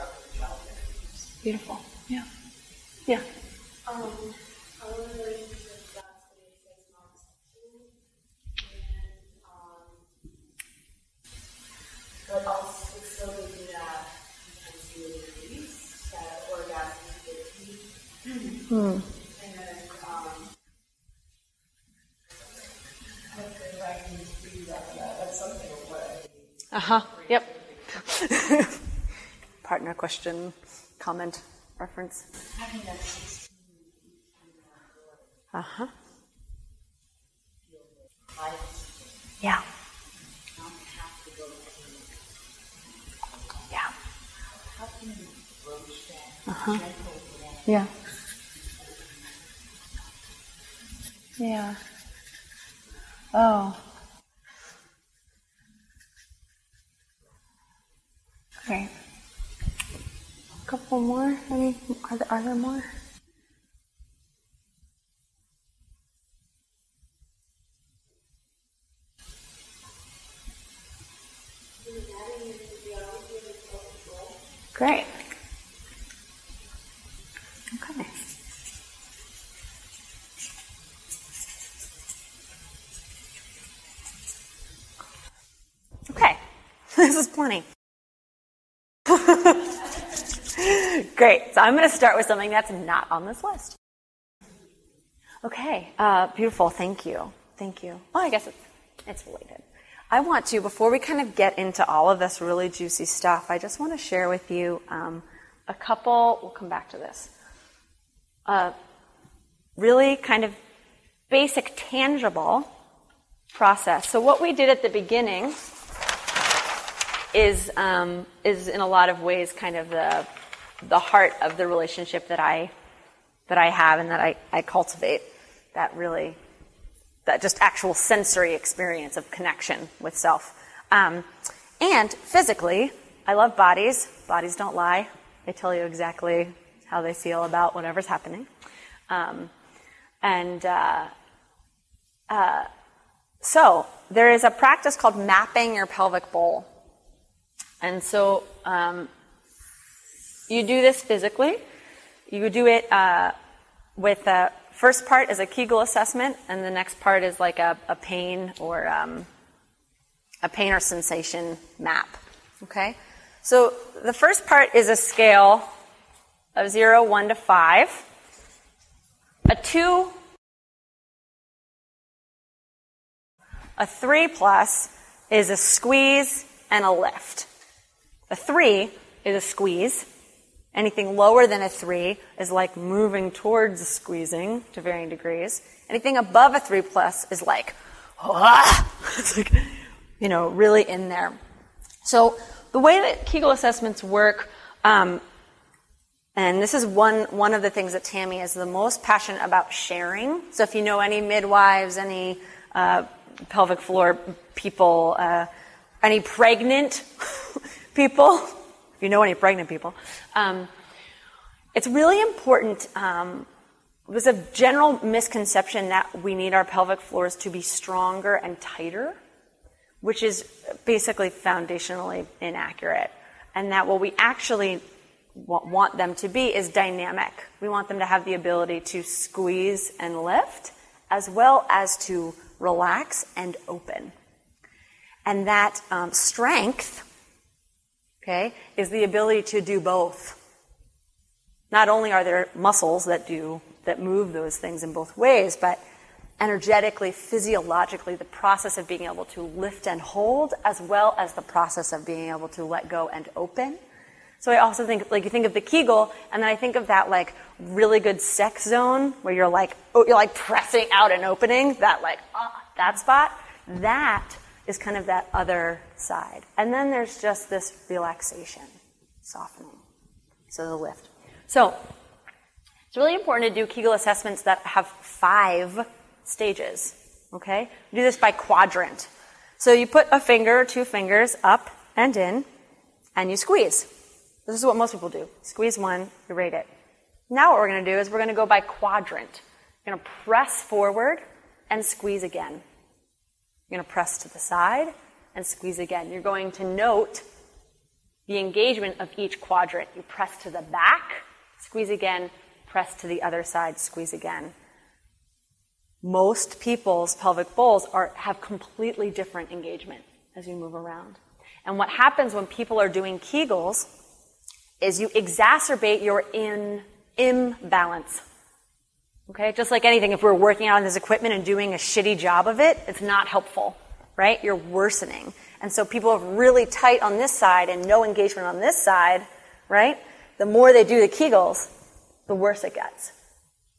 Of the childbearing. Beautiful. Yeah. Yeah. Um, I want to relationship that's what it says non-sexual, and um, but also it's so we do that intensity with release, that orgasm with Hmm. and then um, Okay, I can see that, that, that's something of what I need. Uh huh. Yep. Partner question, comment, reference. Uh huh. 20. [laughs] Great. So I'm going to start with something that's not on this list. Okay. Uh, beautiful. Thank you. Thank you. Well, I guess it's, it's related. I want to, before we kind of get into all of this really juicy stuff, I just want to share with you um, a couple, we'll come back to this, A really kind of basic, tangible process. So, what we did at the beginning is, um, is in a lot of ways kind of the, the heart of the relationship that I, that I have and that I, I cultivate. That really that just actual sensory experience of connection with self. Um, and physically, I love bodies. Bodies don't lie. They tell you exactly how they feel about whatever's happening. Um, and uh, uh, so there is a practice called mapping your pelvic bowl. And so um, you do this physically. You do it uh, with a first part is a Kegel assessment, and the next part is like a, a pain or um, a pain or sensation map. Okay? So the first part is a scale of 0, 1 to 5. A 2, a 3 plus is a squeeze and a lift. A 3 is a squeeze. Anything lower than a three is like moving towards squeezing to varying degrees. Anything above a three plus is like, ah! [laughs] it's like, you know, really in there. So the way that Kegel assessments work, um, and this is one one of the things that Tami is the most passionate about sharing. So if you know any midwives, any uh, pelvic floor people, uh, any pregnant [laughs] people [laughs] if you know any pregnant people. Um, it's really important. Um, there's a general misconception that we need our pelvic floors to be stronger and tighter, which is basically foundationally inaccurate. And that what we actually want them to be is dynamic. We want them to have the ability to squeeze and lift, as well as to relax and open. And that um, strength okay, is the ability to do both. Not only are there muscles that do, that move those things in both ways, but energetically, physiologically, the process of being able to lift and hold, as well as the process of being able to let go and open. So I also think, like, you think of the Kegel, and then I think of that, like, really good sex zone where you're like, oh, you're like pressing out and opening, that, like, ah, that spot. That is kind of that other side. And then there's just this relaxation, softening. So the lift. So it's really important to do Kegel assessments that have five stages. Okay? do this by quadrant. So you put a finger two fingers up and in, and you squeeze. This is what most people do. Squeeze one, you rate it. Now what we're going to do is we're going to go by quadrant. Going to press forward and squeeze again. You're going to press to the side and squeeze again. You're going to note the engagement of each quadrant. You press to the back, squeeze again, press to the other side, squeeze again. Most people's pelvic bowls are, have completely different engagement as you move around. And what happens when people are doing Kegels is you exacerbate your in, imbalance. Okay, just like anything, if we're working out on this equipment and doing a shitty job of it, it's not helpful, right? You're worsening. And so people are really tight on this side and no engagement on this side, right? The more they do the Kegels, the worse it gets.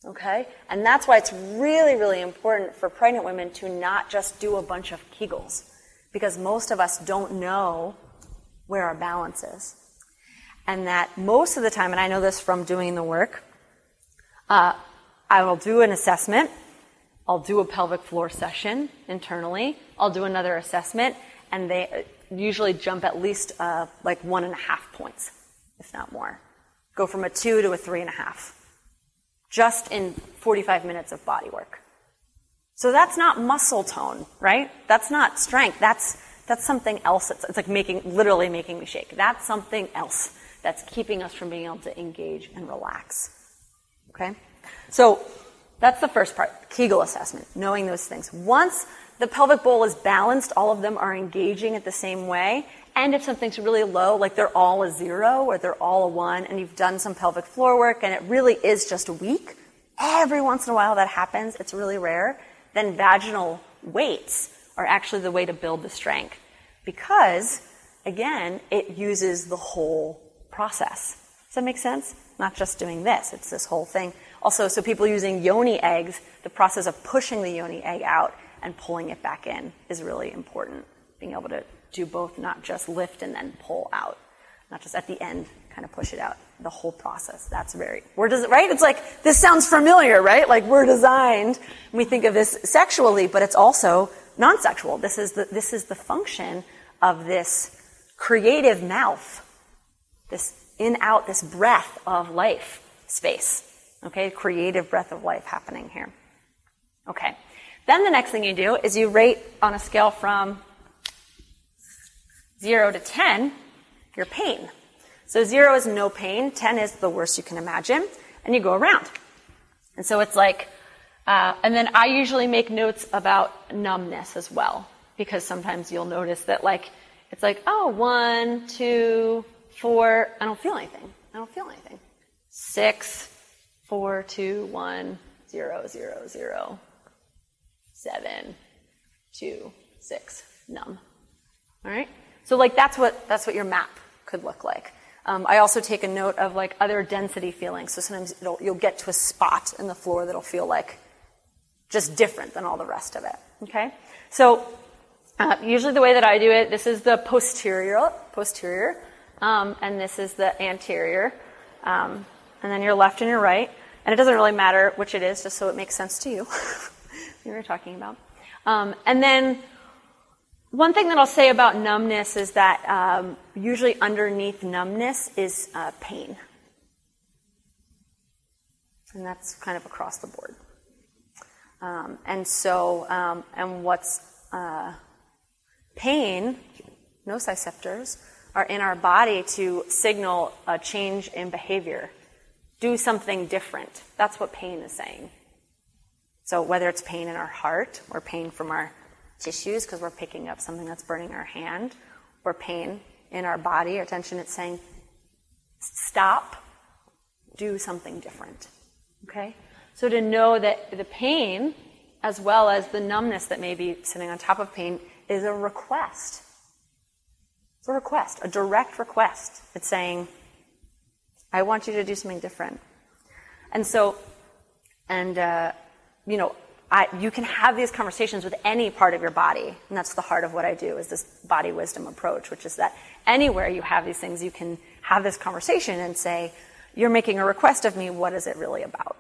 Okay? And that's why it's really, really important for pregnant women to not just do a bunch of Kegels. Because most of us don't know where our balance is. And that most of the time, and I know this from doing the work, uh, I will do an assessment. I'll do a pelvic floor session internally. I'll do another assessment, and they usually jump at least uh, like one and a half points, if not more. Go from a two to a three and a half, just in 45 minutes of body work. So that's not muscle tone, right? That's not strength. That's that's something else. It's, it's like making literally making me shake. That's something else that's keeping us from being able to engage and relax. Okay? So that's the first part, Kegel assessment, knowing those things. Once the pelvic bowl is balanced, all of them are engaging at the same way. And if something's really low, like they're all a zero or they're all a one, and you've done some pelvic floor work and it really is just weak, every once in a while that happens, it's really rare, then vaginal weights are actually the way to build the strength. Because, again, it uses the whole process. Does that make sense? Not just doing this, it's this whole thing. Also, so people using yoni eggs, the process of pushing the yoni egg out and pulling it back in is really important. Being able to do both, not just lift and then pull out, not just at the end kind of push it out. The whole process. That's very, where does it, right? It's like, this sounds familiar, right? Like we're designed, we think of this sexually, but it's also non-sexual. This is the, this is the function of this creative mouth, this in out, this breath of life space. Okay, creative breath of life happening here. Okay. Then the next thing you do is you rate on a scale from 0 to 10 your pain. So 0 is no pain, 10 is the worst you can imagine, and you go around. And so it's like, uh, and then I usually make notes about numbness as well, because sometimes you'll notice that like, it's like, oh, one, two, four, I don't feel anything. I don't feel anything. Six, four, two, one, zero, zero, zero, seven, two, six, numb. All right. So like that's what that's what your map could look like. Um, I also take a note of like other density feelings. So sometimes you'll get to a spot in the floor that'll feel like just different than all the rest of it. Okay. So uh, usually the way that I do it, this is the posterior, posterior, um, and this is the anterior, um, and then your left and your right. And it doesn't really matter which it is, just so it makes sense to you. [laughs] we were talking about. Um, and then one thing that I'll say about numbness is that um, usually underneath numbness is uh, pain. And that's kind of across the board. Um, and so, um, and what's uh, pain, nociceptors, are in our body to signal a change in behavior. Do something different. That's what pain is saying. So whether it's pain in our heart or pain from our tissues because we're picking up something that's burning our hand, or pain in our body or tension, it's saying, stop, do something different. Okay? So to know that the pain, as well as the numbness that may be sitting on top of pain, is a request. It's a request, a direct request. It's saying, I want you to do something different. And so, and, uh, you know, I, you can have these conversations with any part of your body. And that's the heart of what I do is this body wisdom approach, which is that anywhere you have these things, you can have this conversation and say, you're making a request of me. What is it really about?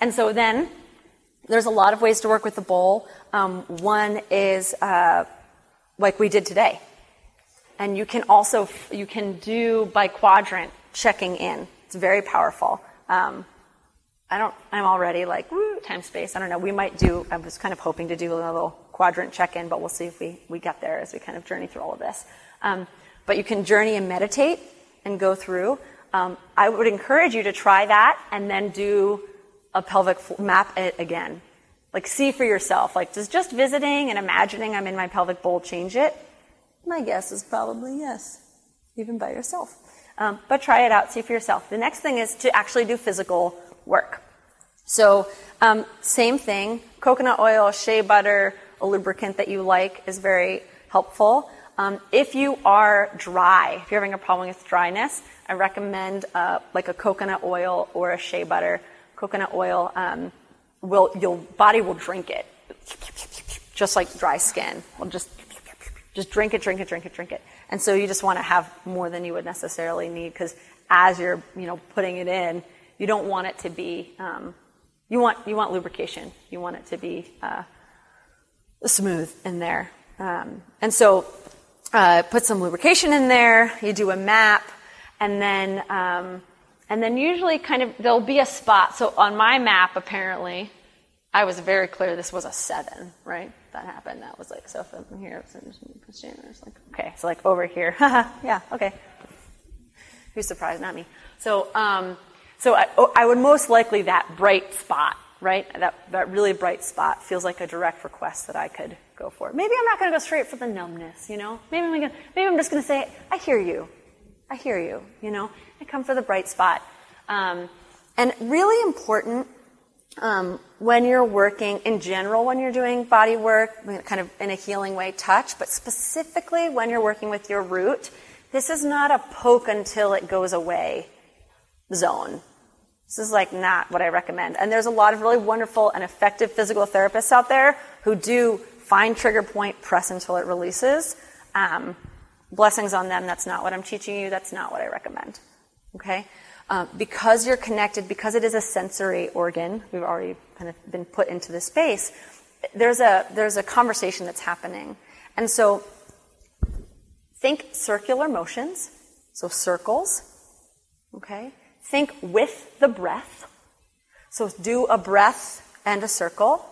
And so then there's a lot of ways to work with the bowl. Um, one is uh, like we did today. And you can also, you can do by quadrant checking in. It's very powerful. Um, I don't, I'm already like, woo, time space. I don't know. We might do, I was kind of hoping to do a little quadrant check in, but we'll see if we, we get there as we kind of journey through all of this. Um, but you can journey and meditate and go through. Um, I would encourage you to try that and then do a pelvic map it again. Like see for yourself. Like does just visiting and imagining I'm in my pelvic bowl change it? My guess is probably yes, even by yourself. Um, but try it out, see for yourself. The next thing is to actually do physical work. So, um, same thing. Coconut oil, shea butter, a lubricant that you like is very helpful. Um, if you are dry, if you're having a problem with dryness, I recommend uh, like a coconut oil or a shea butter. Coconut oil um, will your body will drink it, just like dry skin. Will just just drink it, drink it, drink it, drink it. And so you just want to have more than you would necessarily need because as you're you know putting it in, you don't want it to be, um, you want, you want lubrication. You want it to be, uh, smooth in there. Um, and so, uh, put some lubrication in there, you do a map, and then, um, and then usually kind of, there'll be a spot. So on my map, apparently, I was very clear this was a seven, right? That happened. That was like, so from here, it's like, okay, so like over here. [laughs] yeah, okay. Who's surprised? Not me. So, um, so I, oh, I would most likely that bright spot, right? That, that really bright spot feels like a direct request that I could go for. Maybe I'm not going to go straight for the numbness, you know? Maybe I'm, gonna, maybe I'm just going to say, I hear you. I hear you, you know? I come for the bright spot. Um, and really important um, when you're working in general, when you're doing body work, kind of in a healing way, touch, but specifically when you're working with your root, this is not a poke until it goes away zone. This is like not what I recommend. And there's a lot of really wonderful and effective physical therapists out there who do find trigger point, press until it releases. Um, blessings on them. That's not what I'm teaching you. That's not what I recommend. Okay? Um, because you're connected, because it is a sensory organ, we've already kind of been put into this space, there's a, there's a conversation that's happening. And so think circular motions, so circles, okay? Think with the breath. So do a breath and a circle,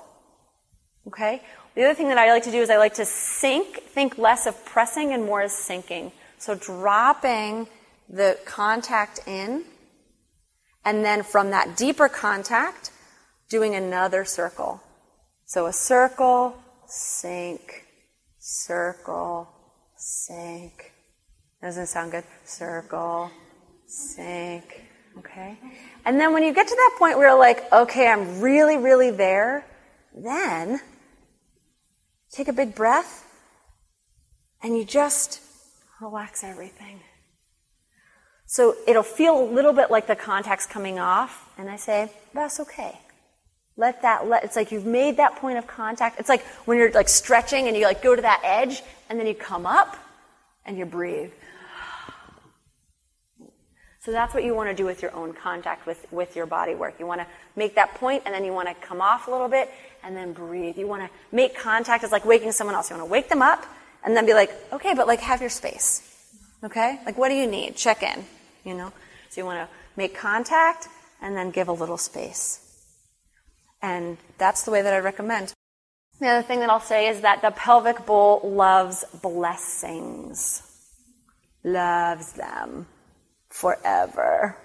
okay? The other thing that I like to do is I like to sink, think less of pressing and more as sinking. So dropping the contact in, and then from that deeper contact, doing another circle. So a circle, sink, circle, sink. Doesn't sound good. Circle, sink. Okay? And then when you get to that point where you're like, okay, I'm really, really there, then Take a big breath and you just relax everything. So it'll feel a little bit like the contact's coming off, and I say, that's okay. Let that let it's like you've made that point of contact. It's like when you're like stretching and you like go to that edge and then you come up and you breathe. So that's what you want to do with your own contact with, with your body work. You want to make that point and then you want to come off a little bit and then breathe. You want to make contact. It's like waking someone else. You want to wake them up and then be like, okay, but like have your space. Okay? Like what do you need? Check in. You know? So you want to make contact and then give a little space. And that's the way that I recommend. The other thing that I'll say is that the pelvic bowl loves blessings. Loves them forever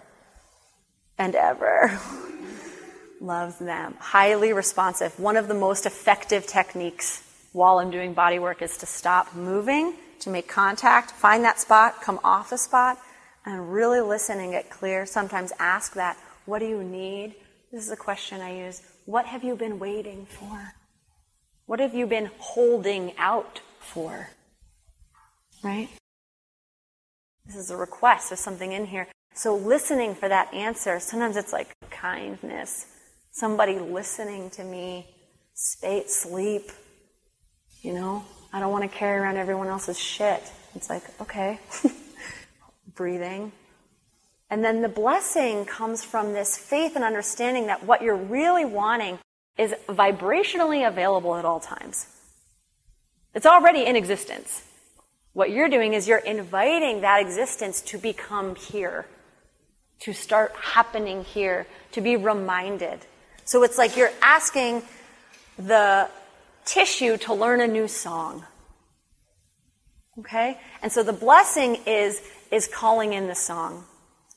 and ever. [laughs] Loves them. Highly responsive. One of the most effective techniques while I'm doing body work is to stop moving, to make contact, find that spot, come off the spot, and really listen and get clear. Sometimes ask that, what do you need? This is a question I use. What have you been waiting for? What have you been holding out for? Right? This is a request. There's something in here. So listening for that answer, sometimes it's like kindness. Somebody listening to me, space, sleep. You know, I don't want to carry around everyone else's shit. It's like, okay. [laughs] Breathing. And then the blessing comes from this faith and understanding that what you're really wanting is vibrationally available at all times. It's already in existence. What you're doing is you're inviting that existence to become here, to start happening here, to be reminded. So it's like you're asking the tissue to learn a new song. Okay? And so the blessing is, is calling in the song.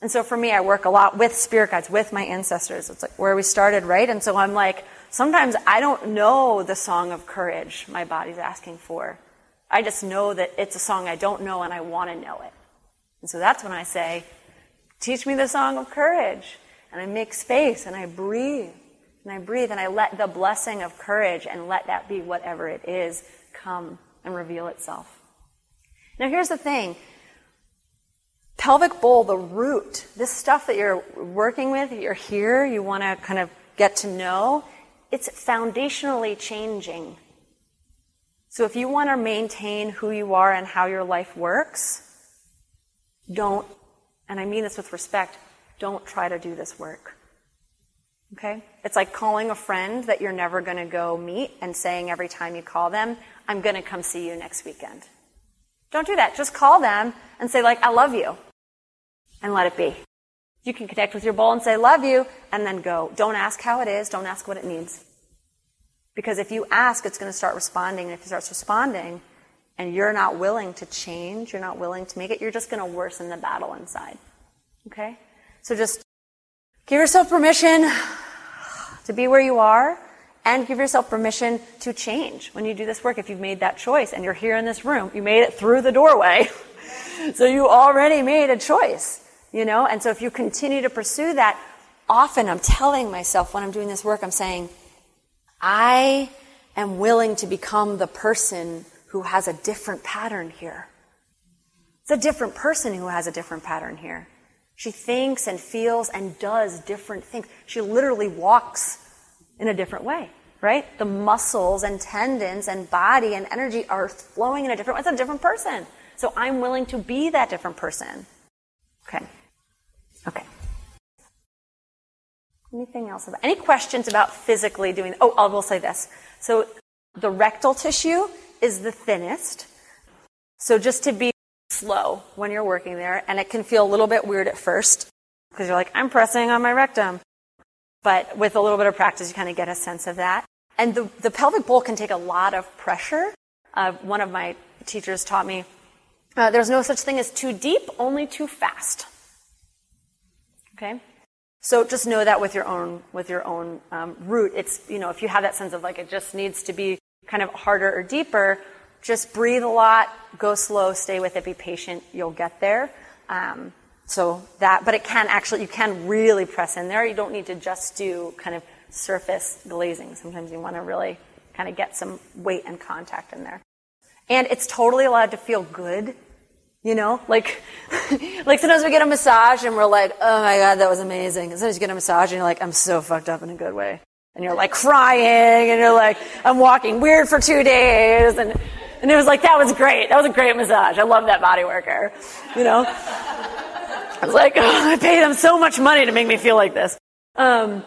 And so for me, I work a lot with spirit guides, with my ancestors. It's like where we started, right? And so I'm like, sometimes I don't know the song of courage my body's asking for. I just know that it's a song I don't know and I want to know it. And so that's when I say, teach me the song of courage. And I make space and I breathe. And I breathe and I let the blessing of courage and let that be whatever it is come and reveal itself. Now here's the thing. Pelvic bowl, the root, this stuff that you're working with, you're here, you want to kind of get to know, it's foundationally changing. So if you want to maintain who you are and how your life works, don't, and I mean this with respect, don't try to do this work. Okay? It's like calling a friend that you're never going to go meet and saying every time you call them, I'm going to come see you next weekend. Don't do that. Just call them and say, like, I love you. And let it be. You can connect with your bowl and say, love you, and then go. Don't ask how it is. Don't ask what it needs. Because if you ask, it's going to start responding. And if it starts responding and you're not willing to change, you're not willing to make it, you're just going to worsen the battle inside. Okay? So just give yourself permission to be where you are and give yourself permission to change when you do this work if you've made that choice and you're here in this room. You made it through the doorway. [laughs] so you already made a choice, you know? And so if you continue to pursue that, often I'm telling myself when I'm doing this work, I'm saying, I am willing to become the person who has a different pattern here. It's a different person who has a different pattern here. She thinks and feels and does different things. She literally walks in a different way, right? The muscles and tendons and body and energy are flowing in a different way. It's a different person. So I'm willing to be that different person. Okay. Okay. Anything else about any questions about physically doing oh I will say this. So the rectal tissue is the thinnest. So just to be slow when you're working there, and it can feel a little bit weird at first because you're like, I'm pressing on my rectum. But with a little bit of practice, you kind of get a sense of that. And the, the pelvic bowl can take a lot of pressure. Uh, one of my teachers taught me uh, there's no such thing as too deep, only too fast. Okay? So just know that with your own with your own um, root, it's you know if you have that sense of like it just needs to be kind of harder or deeper, just breathe a lot, go slow, stay with it, be patient. You'll get there. Um, so that, but it can actually you can really press in there. You don't need to just do kind of surface glazing. Sometimes you want to really kind of get some weight and contact in there. And it's totally allowed to feel good you know, like, [laughs] like sometimes we get a massage and we're like, oh my god, that was amazing. And sometimes you get a massage and you're like, I'm so fucked up in a good way. And you're like crying and you're like, I'm walking weird for two days. And, and it was like, that was great. That was a great massage. I love that body worker. You know? I was like, oh, I paid them so much money to make me feel like this. Um,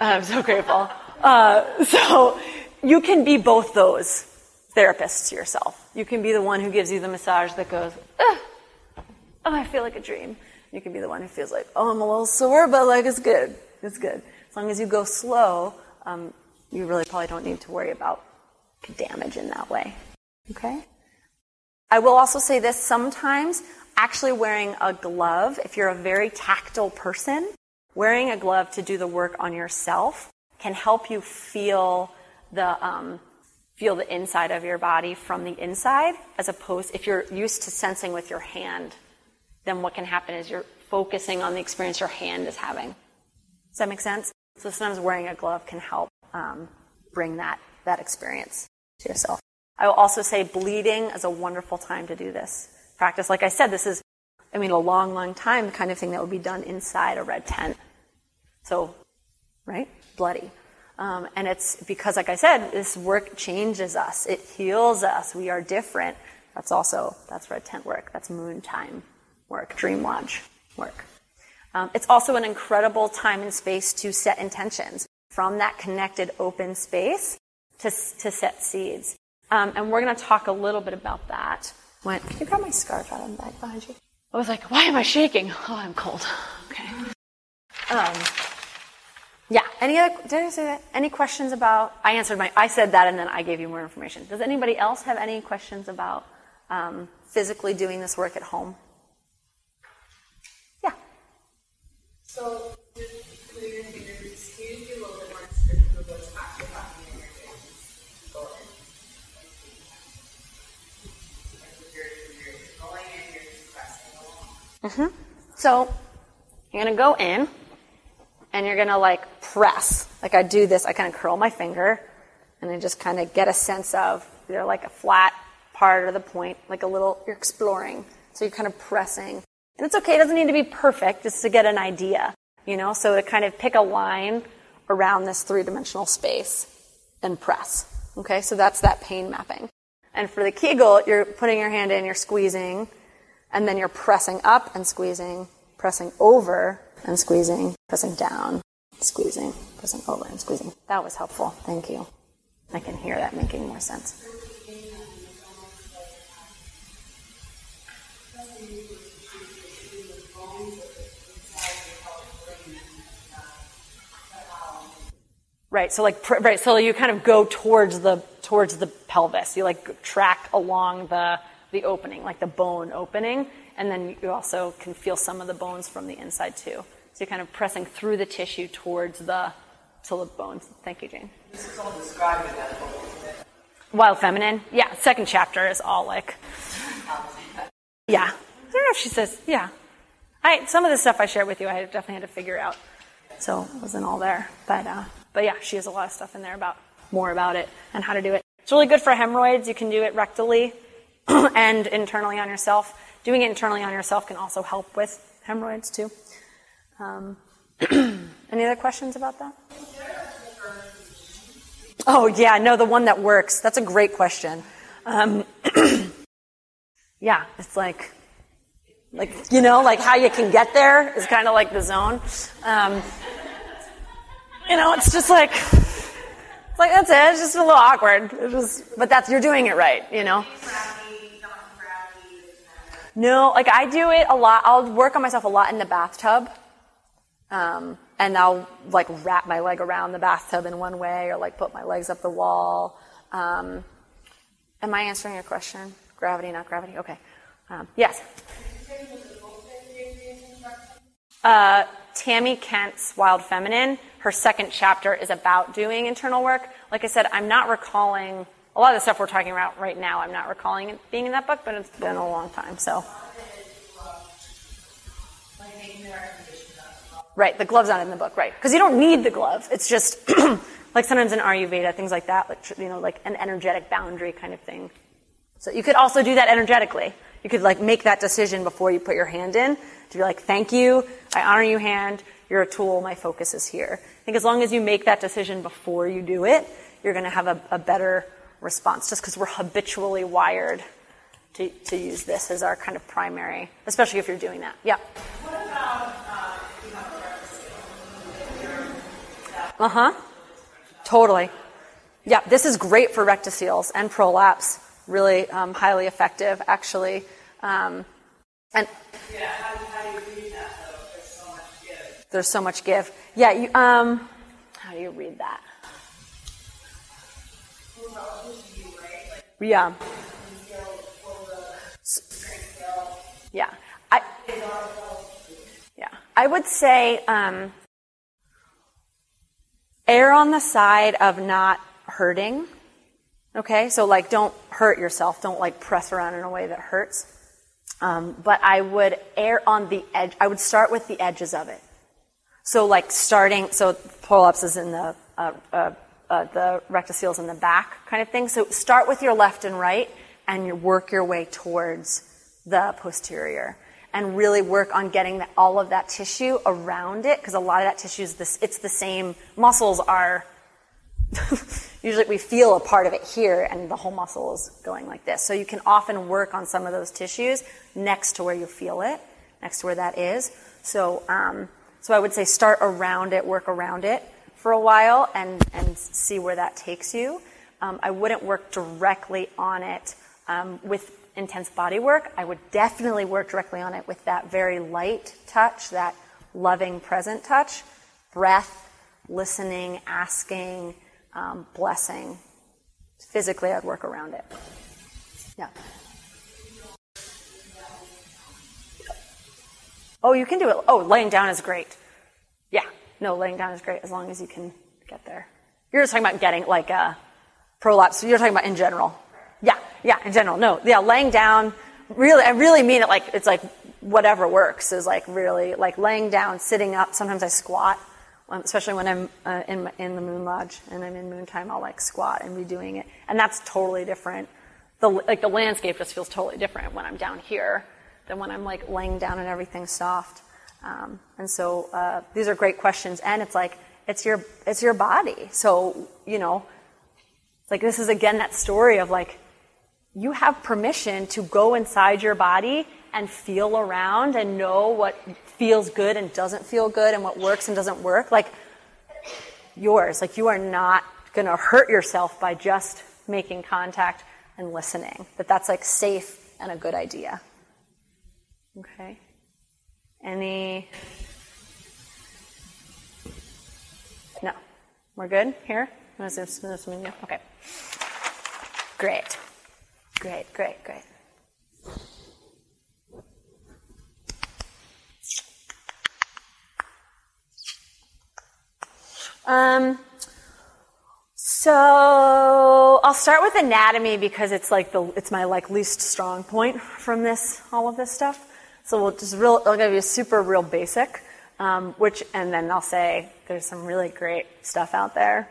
I'm so grateful. Uh, so you can be both those therapists yourself. You can be the one who gives you the massage that goes, oh, I feel like a dream. You can be the one who feels like, oh, I'm a little sore, but like it's good. It's good. As long as you go slow, um, you really probably don't need to worry about damage in that way. Okay? I will also say this sometimes actually wearing a glove, if you're a very tactile person, wearing a glove to do the work on yourself can help you feel the um, feel the inside of your body from the inside, as opposed if you're used to sensing with your hand, then what can happen is you're focusing on the experience your hand is having. Does that make sense? So sometimes wearing a glove can help um, bring that that experience to yourself. I will also say bleeding is a wonderful time to do this practice. Like I said, this is, I mean, a long, long time, the kind of thing that would be done inside a red tent. So, right? Bloody. Um, and it's because, like I said, this work changes us. It heals us. We are different. That's also, that's red tent work. That's moon time work, dream lodge work. Um, it's also an incredible time and space to set intentions from that connected open space to, to set seeds. Um, and we're going to talk a little bit about that. When, can you grab my scarf out of the back behind you? I was like, why am I shaking? Oh, I'm cold. Okay. Um, yeah. Any other, did I say that? Any questions about, I answered my, I said that and then I gave you more information. Does anybody else have any questions about um, physically doing this work at home? Yeah. So, just clear your fingers, can you a little bit more descriptive of what's happening in your hands? Go ahead. Like you're, you're going in, you're just pressing. Mm-hmm. So, you're going to go in and you're gonna like press. Like I do this, I kind of curl my finger and I just kind of get a sense of either like a flat part or the point, like a little, you're exploring. So you're kind of pressing. And it's okay, it doesn't need to be perfect, just to get an idea, you know? So to kind of pick a line around this three dimensional space and press. Okay, so that's that pain mapping. And for the Kegel, you're putting your hand in, you're squeezing, and then you're pressing up and squeezing, pressing over and squeezing, pressing down, squeezing, pressing over and squeezing. That was helpful. Thank you. I can hear that making more sense. Right. So like right. So you kind of go towards the towards the pelvis. You like track along the the opening, like the bone opening, and then you also can feel some of the bones from the inside too. So you're kind of pressing through the tissue towards the to the bones. Thank you, Jane. This is all described in that book? Wild Feminine. Yeah, second chapter is all like, [laughs] yeah. I don't know if she says, yeah. I, some of the stuff I shared with you, I definitely had to figure out. So it wasn't all there. But, uh, but yeah, she has a lot of stuff in there about more about it and how to do it. It's really good for hemorrhoids. You can do it rectally [clears throat] and internally on yourself. Doing it internally on yourself can also help with hemorrhoids too. Um, [clears throat] any other questions about that? Oh, yeah, no, the one that works. That's a great question. Um, [clears throat] yeah, it's like, like, you know, like how you can get there is kind of like the zone. Um, you know, it's just like, it's like, that's it. It's just a little awkward. It's just, but that's, you're doing it right, you know? No, like I do it a lot. I'll work on myself a lot in the bathtub. Um, and I'll like wrap my leg around the bathtub in one way or like put my legs up the wall. Um, am I answering your question? Gravity, not gravity? Okay. Um, yes. Uh, Tami Kent's Wild Feminine, her second chapter is about doing internal work. Like I said, I'm not recalling a lot of the stuff we're talking about right now. I'm not recalling it being in that book, but it's been a long time. So. Right, the glove's not in the book, right? Because you don't need the glove. It's just [clears throat] like sometimes in Ayurveda, things like that, like you know, like an energetic boundary kind of thing. So you could also do that energetically. You could like make that decision before you put your hand in to be like, "Thank you, I honor you, hand. You're a tool. My focus is here." I think as long as you make that decision before you do it, you're going to have a, a better response. Just because we're habitually wired to, to use this as our kind of primary, especially if you're doing that. Yeah. What about uh, you have Uh huh. Totally. Yeah, this is great for rectocele and prolapse. Really um, highly effective, actually. Um, and Yeah, how, do- how do you read that though? There's so much give. there's so much give. Yeah. You, um, how do you read that? Yeah. Yeah. I, yeah. I would say um, err on the side of not hurting. Okay? So, like, don't hurt yourself. Don't, like, press around in a way that hurts. Um, but I would err on the edge. I would start with the edges of it. So, like, starting, so prolapse is in the, uh, uh, uh, the rectocele in the back kind of thing. So start with your left and right and you work your way towards the posterior and really work on getting that, all of that tissue around it because a lot of that tissue is this, it's the same, muscles are, [laughs] usually we feel a part of it here and the whole muscle is going like this. So you can often work on some of those tissues next to where you feel it, next to where that is. So, um, so I would say start around it, work around it for a while and, and see where that takes you. Um, I wouldn't work directly on it um, with intense body work. I would definitely work directly on it with that very light touch, that loving, present touch, breath, listening, asking, um, blessing. Physically, I'd work around it. Yeah. Oh, you can do it. Oh, laying down is great. No, laying down is great as long as you can get there. You're just talking about getting like a prolapse. You're talking about in general. Yeah, yeah, in general. No, yeah, laying down. Really, I really mean it like it's like whatever works is like really like laying down, sitting up. Sometimes I squat, especially when I'm uh, in in the moon lodge and I'm in moon time. I'll like squat and be doing it, and that's totally different. The like the landscape just feels totally different when I'm down here than when I'm like laying down and everything's soft. Um, and so uh, these are great questions, and it's like it's your it's your body. So you know, like this is again that story of like you have permission to go inside your body and feel around and know what feels good and doesn't feel good and what works and doesn't work. Like yours. Like you are not going to hurt yourself by just making contact and listening. That that's like safe and a good idea. Okay. Any? No. We're good here? Okay. Great. Great, great, great. Um, so I'll start with anatomy because it's like the it's my like least strong point from this all of this stuff. So we'll just real I'll give you a super real basic, um, which and then I'll say there's some really great stuff out there,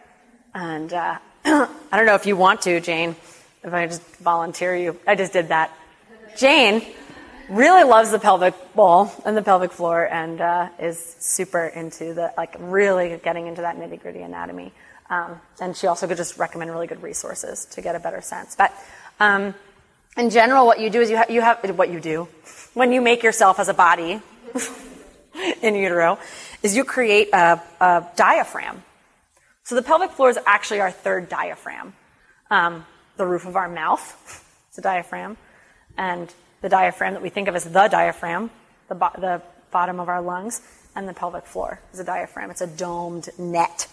and uh, [clears throat] I don't know if you want to, Jane. If I just volunteer you, I just did that. Jane really loves the pelvic bowl and the pelvic floor, and uh, is super into the like really getting into that nitty gritty anatomy. Um, and she also could just recommend really good resources to get a better sense. But um, in general, what you do is you, ha- you have what you do when you make yourself as a body [laughs] in utero is you create a, a, diaphragm. So the pelvic floor is actually our third diaphragm. Um, the roof of our mouth [laughs] is a diaphragm, and the diaphragm that we think of as the diaphragm, the, bo- the bottom of our lungs, and the pelvic floor is a diaphragm. It's a domed net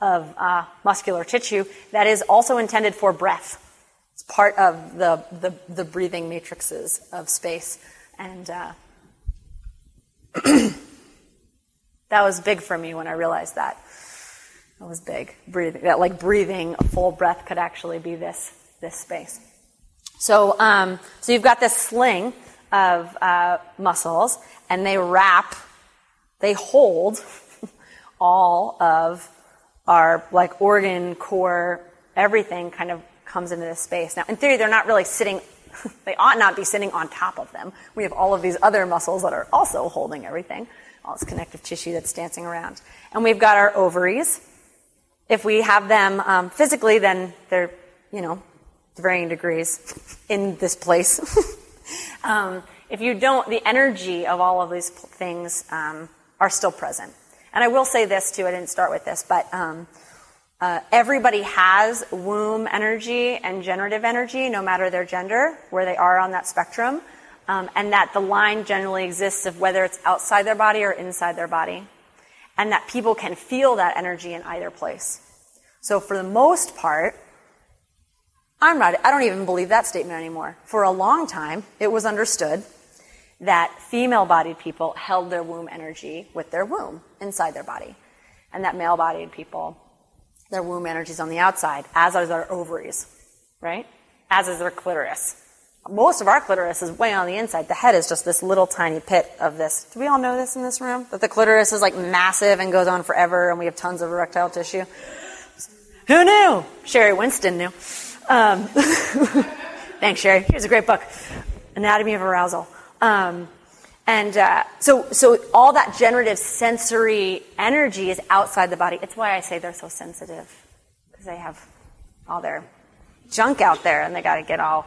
of uh, muscular tissue that is also intended for breath. It's part of the, the, the breathing matrices of space. And uh, [clears throat] that was big for me when I realized that. That was big. Breathing, that like breathing a full breath could actually be this, this space. So, um, so you've got this sling of uh, muscles, and they wrap, they hold [laughs] all of our like organ, core, everything kind of comes into this space. Now, in theory, they're not really sitting, [laughs] they ought not be sitting on top of them. We have all of these other muscles that are also holding everything, all this connective tissue that's dancing around. And we've got our ovaries. If we have them um, physically, then they're, you know, varying degrees in this place. [laughs] um, if you don't, the energy of all of these things um, are still present. And I will say this too, I didn't start with this, but um, uh, everybody has womb energy and generative energy, no matter their gender, where they are on that spectrum. Um, and that the line generally exists of whether it's outside their body or inside their body. And that people can feel that energy in either place. So for the most part, I'm not, I don't even believe that statement anymore. For a long time, it was understood that female bodied people held their womb energy with their womb inside their body. And that male bodied people, their womb energy is on the outside, as are their ovaries, right? As is their clitoris. Most of our clitoris is way on the inside. The head is just this little tiny pit of this. Do we all know this in this room? That the clitoris is like massive and goes on forever and we have tons of erectile tissue? Who knew? Sheri Winston knew. Um, [laughs] thanks, Sheri. Here's a great book Anatomy of Arousal. Um, and uh, so, so all that generative sensory energy is outside the body. It's why I say they're so sensitive because they have all their junk out there, and they got to get all,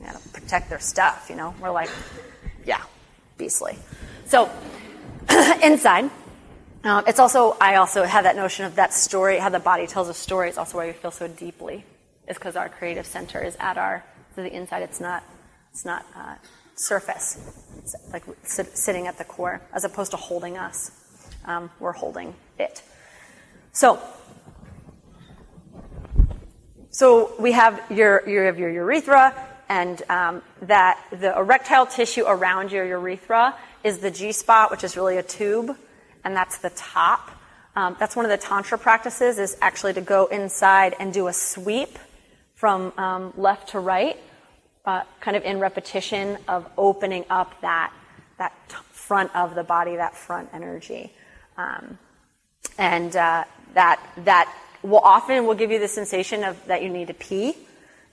you know, protect their stuff. You know, we're like, yeah, beastly. So [clears throat] inside, um, it's also I also have that notion of that story, how the body tells a story. It's also why we feel so deeply. Is because our creative center is at our to the inside. It's not. It's not. Uh, surface, like sitting at the core, as opposed to holding us. Um, we're holding it. So, so we have your, you have your urethra, and um, that the erectile tissue around your urethra is the G spot, which is really a tube, and that's the top. Um, that's one of the tantra practices is actually to go inside and do a sweep from um, left to right uh, kind of in repetition of opening up that that front of the body, that front energy, um, and uh, that that will often will give you the sensation of that you need to pee,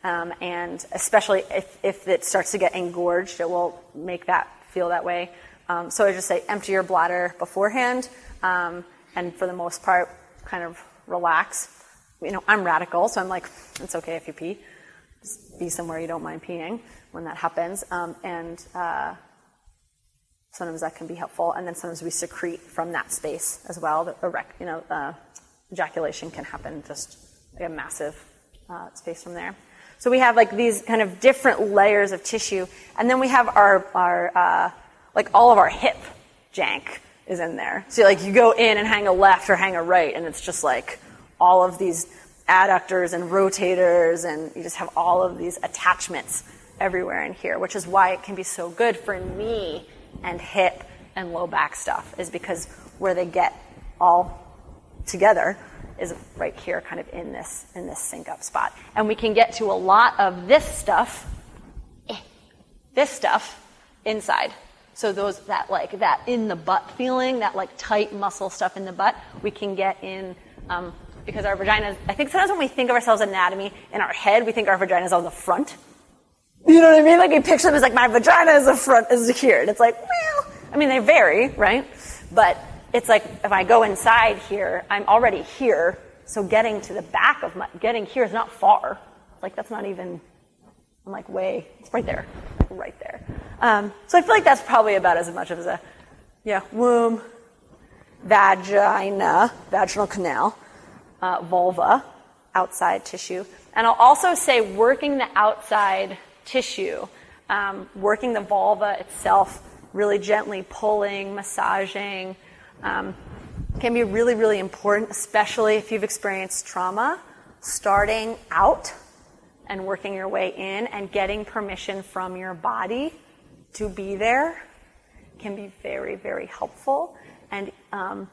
um, and especially if if it starts to get engorged, it will make that feel that way. Um, so I just say empty your bladder beforehand, um, and for the most part, kind of relax. You know, I'm radical, so I'm like, it's okay if you pee be somewhere you don't mind peeing when that happens. Um, and uh, sometimes that can be helpful. And then sometimes we secrete from that space as well. The erect, you know, uh, ejaculation can happen just like a massive uh, space from there. So we have like these kind of different layers of tissue, and then we have our our uh, like all of our hip jank is in there. So like you go in and hang a left or hang a right, and it's just like all of these adductors and rotators, and you just have all of these attachments everywhere in here, which is why it can be so good for knee and hip and low back stuff, is because where they get all together is right here, kind of in this in this sync up spot, and we can get to a lot of this stuff, eh, this stuff inside. So those that like that in the butt feeling, that like tight muscle stuff in the butt, we can get in um, because our vaginas. I think sometimes when we think of ourselves anatomy in our head, we think our vagina is on the front. You know what I mean? Like we picture them as like my vagina is the front is here, and it's like well, I mean they vary, right? But it's like if I go inside here, I'm already here. So getting to the back of my getting here is not far. Like that's not even. I'm like way. It's right there, right there. Um, so I feel like that's probably about as much as a yeah womb, vagina, vaginal canal, uh, vulva, outside tissue, and I'll also say working the outside tissue, um, working the vulva itself, really gently pulling, massaging um, can be really, really important, especially if you've experienced trauma. Starting out and working your way in and getting permission from your body to be there can be very, very helpful and um,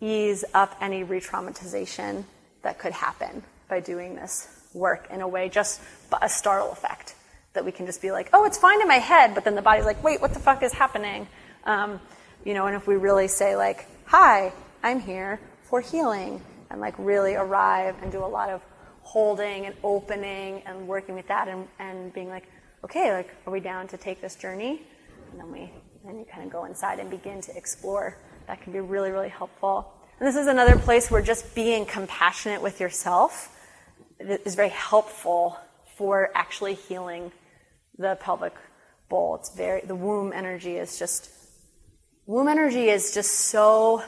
ease up any re traumatization that could happen by doing this work in a way, just a startle effect. That we can just be like, oh, it's fine in my head, but then the body's like, wait, what the fuck is happening? Um, you know, and if we really say, like, hi, I'm here for healing, and like really arrive and do a lot of holding and opening and working with that and, and being like, okay, like, are we down to take this journey? And then we, then you kind of go inside and begin to explore. That can be really, really helpful. And this is another place where just being compassionate with yourself is very helpful for actually healing the pelvic bowl. It's very, the womb energy is just Womb energy is just so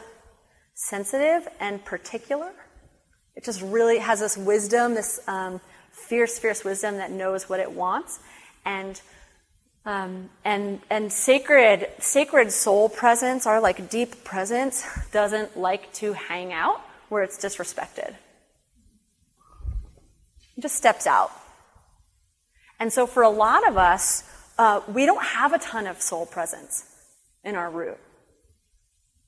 sensitive and particular. It just really has this wisdom, this um, fierce, fierce wisdom that knows what it wants, and um, and and sacred sacred soul presence, our like deep presence, doesn't like to hang out where it's disrespected. It just steps out. And so, for a lot of us, uh, we don't have a ton of soul presence in our root.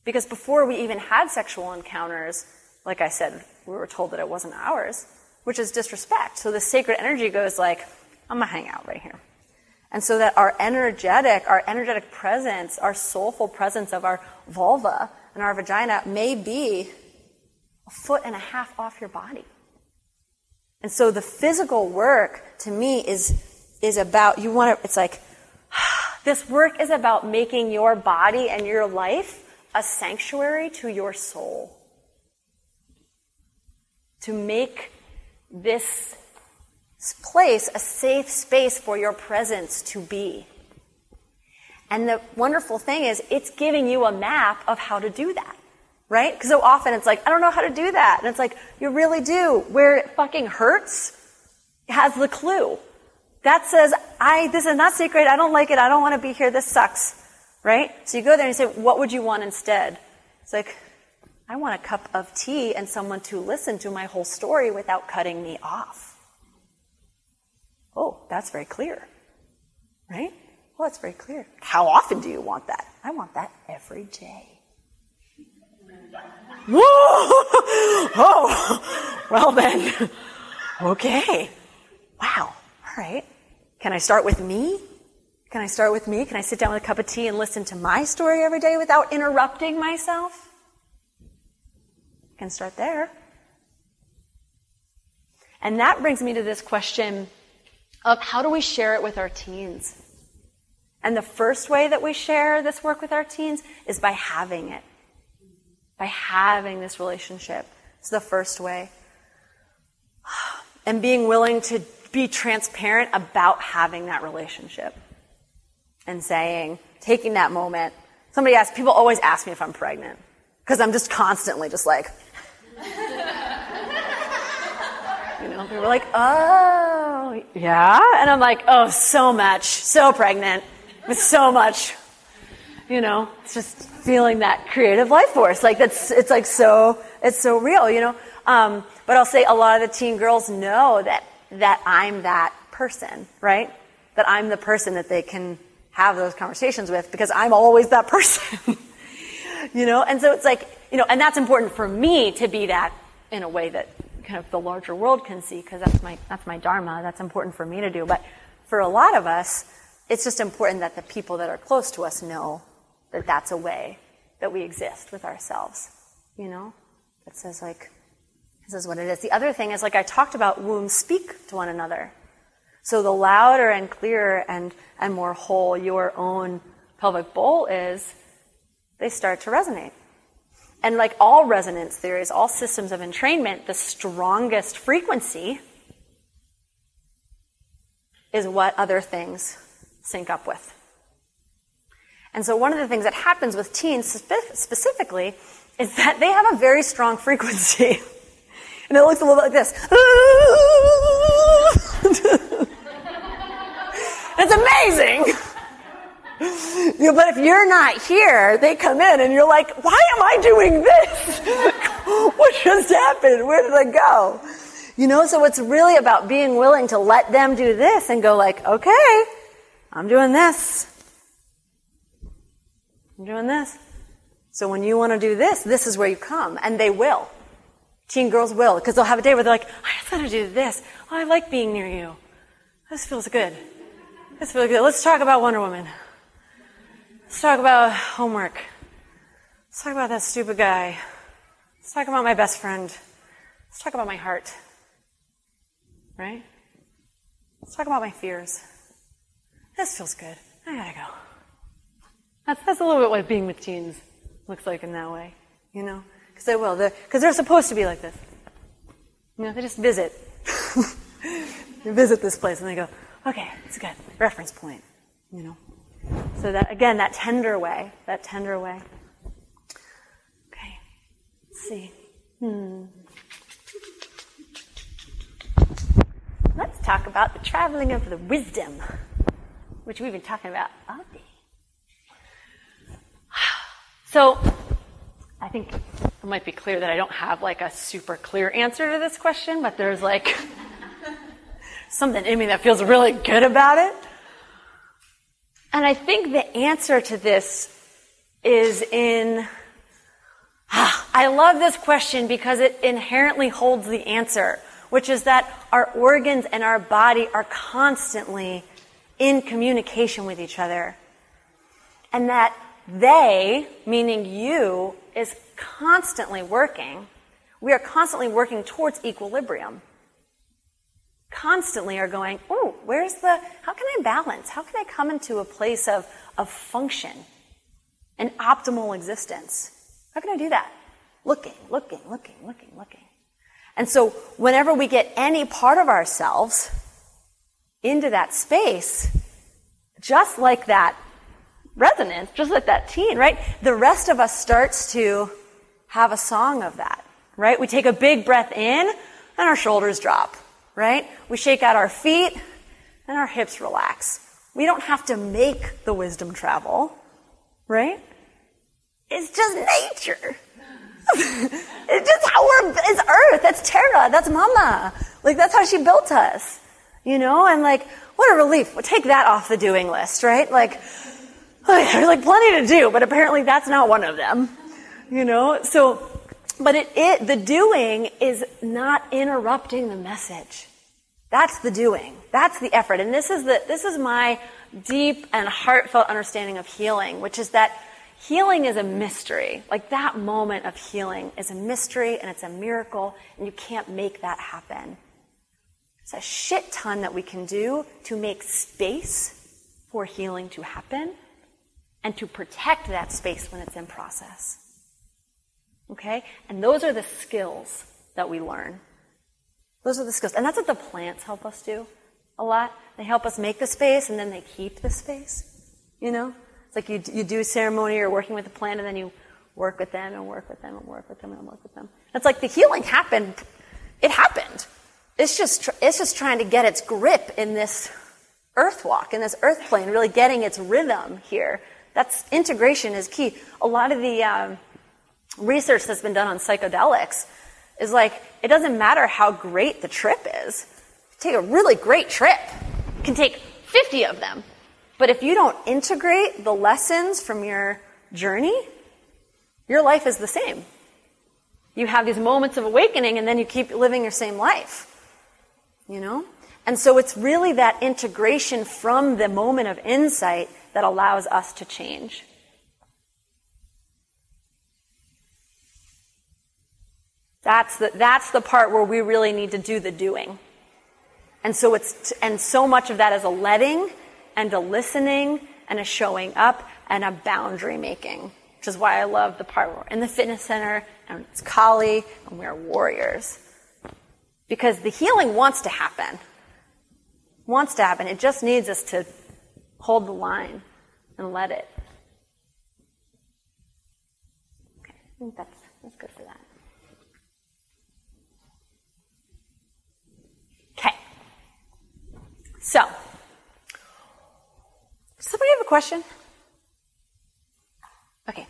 Because before we even had sexual encounters, like I said, we were told that it wasn't ours, which is disrespect. So the sacred energy goes like, I'm gonna hang out right here. And so that our energetic, our energetic presence, our soulful presence of our vulva and our vagina may be a foot and a half off your body. And so the physical work to me is, is about, you want to, it's like, [sighs] this work is about making your body and your life a sanctuary to your soul. To make this place a safe space for your presence to be. And the wonderful thing is, it's giving you a map of how to do that. Right? Because so often it's like, I don't know how to do that. And it's like, you really do. Where it fucking hurts has the clue. That says, I, this is not sacred. I don't like it. I don't want to be here. This sucks right? So you go there and you say, what would you want instead? It's like, I want a cup of tea and someone to listen to my whole story without cutting me off. Oh, that's very clear, right? Well, that's very clear. How often do you want that? I want that every day. Whoa! [laughs] Oh, well then. Okay. Wow. All right. Can I start with me? Can I start with me? Can I sit down with a cup of tea and listen to my story every day without interrupting myself? I can start there. And that brings me to this question of how do we share it with our teens? And the first way that we share this work with our teens is by having it, by having this relationship. It's the first way. And being willing to be transparent about having that relationship and saying, taking that moment. Somebody asked, people always ask me if I'm pregnant because I'm just constantly just like, people are like, oh, yeah. And I'm like, oh, so much, so pregnant with so much, you know, it's just feeling that creative life force. Like that's, it's like so, it's so real, you know. Um, but I'll say a lot of the teen girls know that, that I'm that person, right? That I'm the person that they can have those conversations with because I'm always that person. [laughs] you know, and so it's like, you know, and that's important for me to be that in a way that kind of the larger world can see because that's my that's my dharma. That's important for me to do. But for a lot of us, it's just important that the people that are close to us know that that's a way that we exist with ourselves. You know, that says like this is what it is. The other thing is like I talked about wombs speak to one another. So the louder and clearer and and more whole your own pelvic bowl is, they start to resonate. And like all resonance theories, all systems of entrainment, the strongest frequency is what other things sync up with. And so one of the things that happens with teens spe- specifically is that they have a very strong frequency. [laughs] and it looks a little bit like this. [laughs] it's amazing. [laughs] You know, but if you're not here, they come in and you're like, why am I doing this? [laughs] what just happened? Where did I go? You know, so it's really about being willing to let them do this and go like, okay, I'm doing this. I'm doing this. So when you want to do this, this is where you come. And they will. Teen girls will, because they'll have a day where they're like, I just want to do this. Oh, I like being near you. This feels good. This feels good. Let's talk about Wonder Woman. Let's talk about homework. Let's talk about that stupid guy. Let's talk about my best friend. Let's talk about my heart. Right? Let's talk about my fears. This feels good. I gotta go. That's, that's a little bit what being with teens looks like in that way, you know? Because they will. Because they're, supposed to be like this. You know, they just visit. [laughs] they visit this place and they go, okay, it's good. Reference point, you know? So that, again, that tender way, that tender way. Okay, let's see. Hmm. Let's talk about the traveling of the wisdom, which we've been talking about all day. [sighs] So, I think it might be clear that I don't have like a super clear answer to this question, but there's like [laughs] something in me that feels really good about it. And I think the answer to this is in. Ah, I love this question because it inherently holds the answer, which is that our organs and our body are constantly in communication with each other. And that they, meaning you, is constantly working. We are constantly working towards equilibrium constantly are going, oh, where's the, how can I balance? How can I come into a place of, of function an optimal existence? How can I do that? Looking, looking, looking, looking, looking. And so whenever we get any part of ourselves into that space, just like that resonance, just like that teen, right? The rest of us starts to have a song of that, right? We take a big breath in and our shoulders drop right? We shake out our feet and our hips relax. We don't have to make the wisdom travel, right? It's just nature. [laughs] it's just how we're, it's earth, that's Terra, that's mama. Like that's how she built us, you know? And like, what a relief. Take that off the doing list, right? [sighs] Like, there's like plenty to do, but apparently that's not one of them, you know? So, but it, it, the doing is not interrupting the message. That's the doing. That's the effort. And this is the, this is my deep and heartfelt understanding of healing, which is that healing is a mystery. Like that moment of healing is a mystery and it's a miracle and you can't make that happen. It's a shit ton that we can do to make space for healing to happen and to protect that space when it's in process. Okay? And those are the skills that we learn. Those are the skills. And that's what the plants help us do a lot. They help us make the space and then they keep the space. You know? It's like you, you do ceremony or working with a plant and then you work with them and work with them and work with them and work with them. It's like the healing happened. It happened. It's just, it's just trying to get its grip in this earth walk, in this earth plane, really getting its rhythm here. That's integration is key. A lot of the um, research that's been done on psychedelics is like, it doesn't matter how great the trip is. Take a really great trip. You can take 50 of them. But if you don't integrate the lessons from your journey, Your life is the same. You have these moments of awakening and then you keep living your same life. You know? And so it's really that integration from the moment of insight that allows us to change. That's the, that's the part where we really need to do the doing. And so it's, and so much of that is a letting and a listening and a showing up and a boundary making, which is why I love the part where we're in the fitness center and it's Kali and we're warriors. Because the healing wants to happen. Wants to happen. It just needs us to hold the line and let it. Okay, I think that's, that's good for that. Okay. So, somebody have a question? Okay.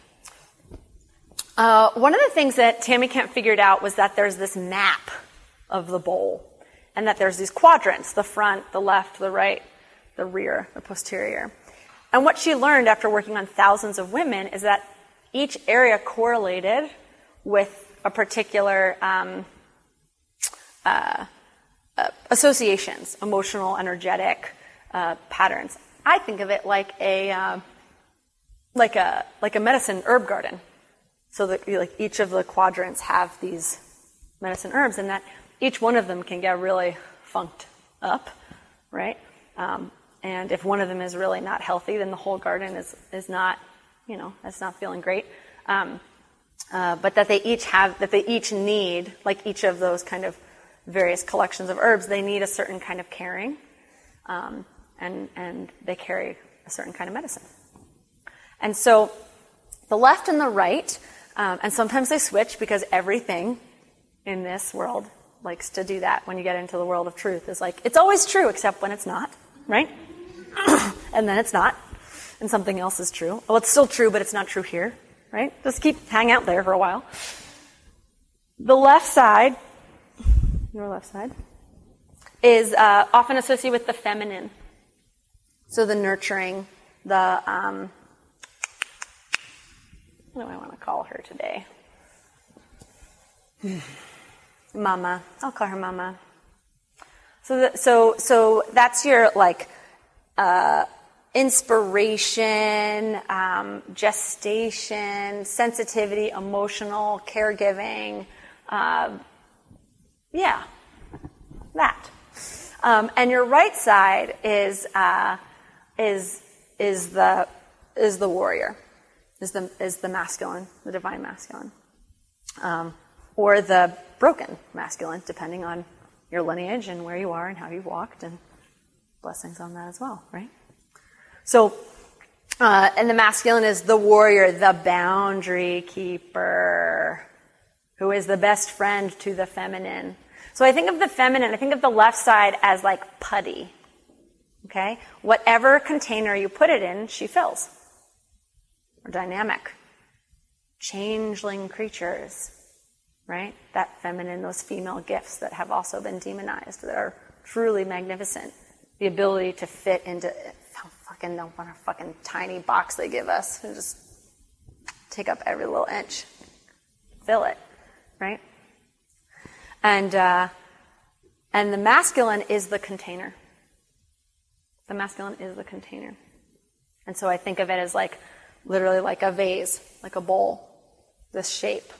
Uh, one of the things that Tami Kent figured out was that there's this map of the bowl, and that there's these quadrants the front, the left, the right, the rear, the posterior. And what she learned after working on thousands of women is that each area correlated with a particular um, uh, associations, emotional, energetic uh, patterns. I think of it like a uh, like a like a medicine herb garden. So that like each of the quadrants have these medicine herbs, and that each one of them can get really funked up, right? Um, and if one of them is really not healthy, then the whole garden is is not, you know, it's not feeling great. Um, uh, but that they each have that they each need, like each of those kind of various collections of herbs, they need a certain kind of caring, um, and and they carry a certain kind of medicine. And so, the left and the right, um, and sometimes they switch because everything in this world likes to do that. When you get into the world of truth, is like it's always true except when it's not, right? [coughs] and then it's not, and something else is true. Well, it's still true, but it's not true here, right? Just keep hang out there for a while. The left side your left side, is uh, often associated with the feminine. So the nurturing, the, um, what do I want to call her today? [sighs] mama. I'll call her Mama. So, the, so, so that's your like uh, inspiration, um, gestation, sensitivity, emotional, caregiving, uh, yeah, that. Um, and your right side is uh, is is the is the warrior, is the is the masculine, the divine masculine, um, or the broken masculine, depending on your lineage and where you are and how you've walked, and blessings on that as well, right? So, uh, and the masculine is the warrior, the boundary keeper, who is the best friend to the feminine. So I think of the feminine, I think of the left side as like putty. Okay? Whatever container you put it in, she fills. Or dynamic. Changeling creatures. Right? That feminine, those female gifts that have also been demonized, that are truly magnificent. The ability to fit into how fucking what a fucking tiny box they give us. And just take up every little inch. Fill it right? And, uh, and the masculine is the container. The masculine is the container. And so I think of it as like, literally like a vase, like a bowl, this shape.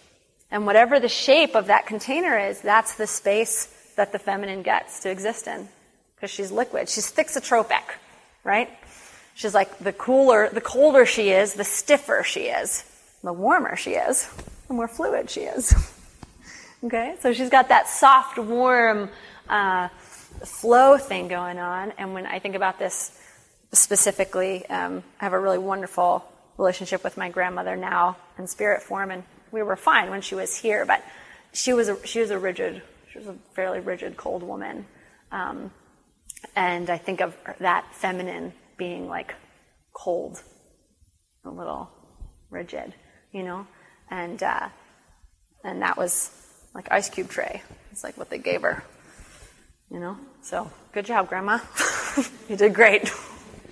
And whatever the shape of that container is, that's the space that the feminine gets to exist in. Because she's liquid. She's thixotropic, right? She's like the cooler, the colder she is, the stiffer she is. The warmer she is, the more fluid she is. [laughs] Okay, so she's got that soft, warm uh, flow thing going on. And when I think about this specifically, um, I have a really wonderful relationship with my grandmother now in spirit form, and we were fine when she was here. But she was a, she was a rigid, she was a fairly rigid, cold woman. Um, and I think of that feminine being like cold, a little rigid, you know, and uh, and that was like ice cube tray. It's like what they gave her. You know? So good job, Grandma. [laughs] you did great.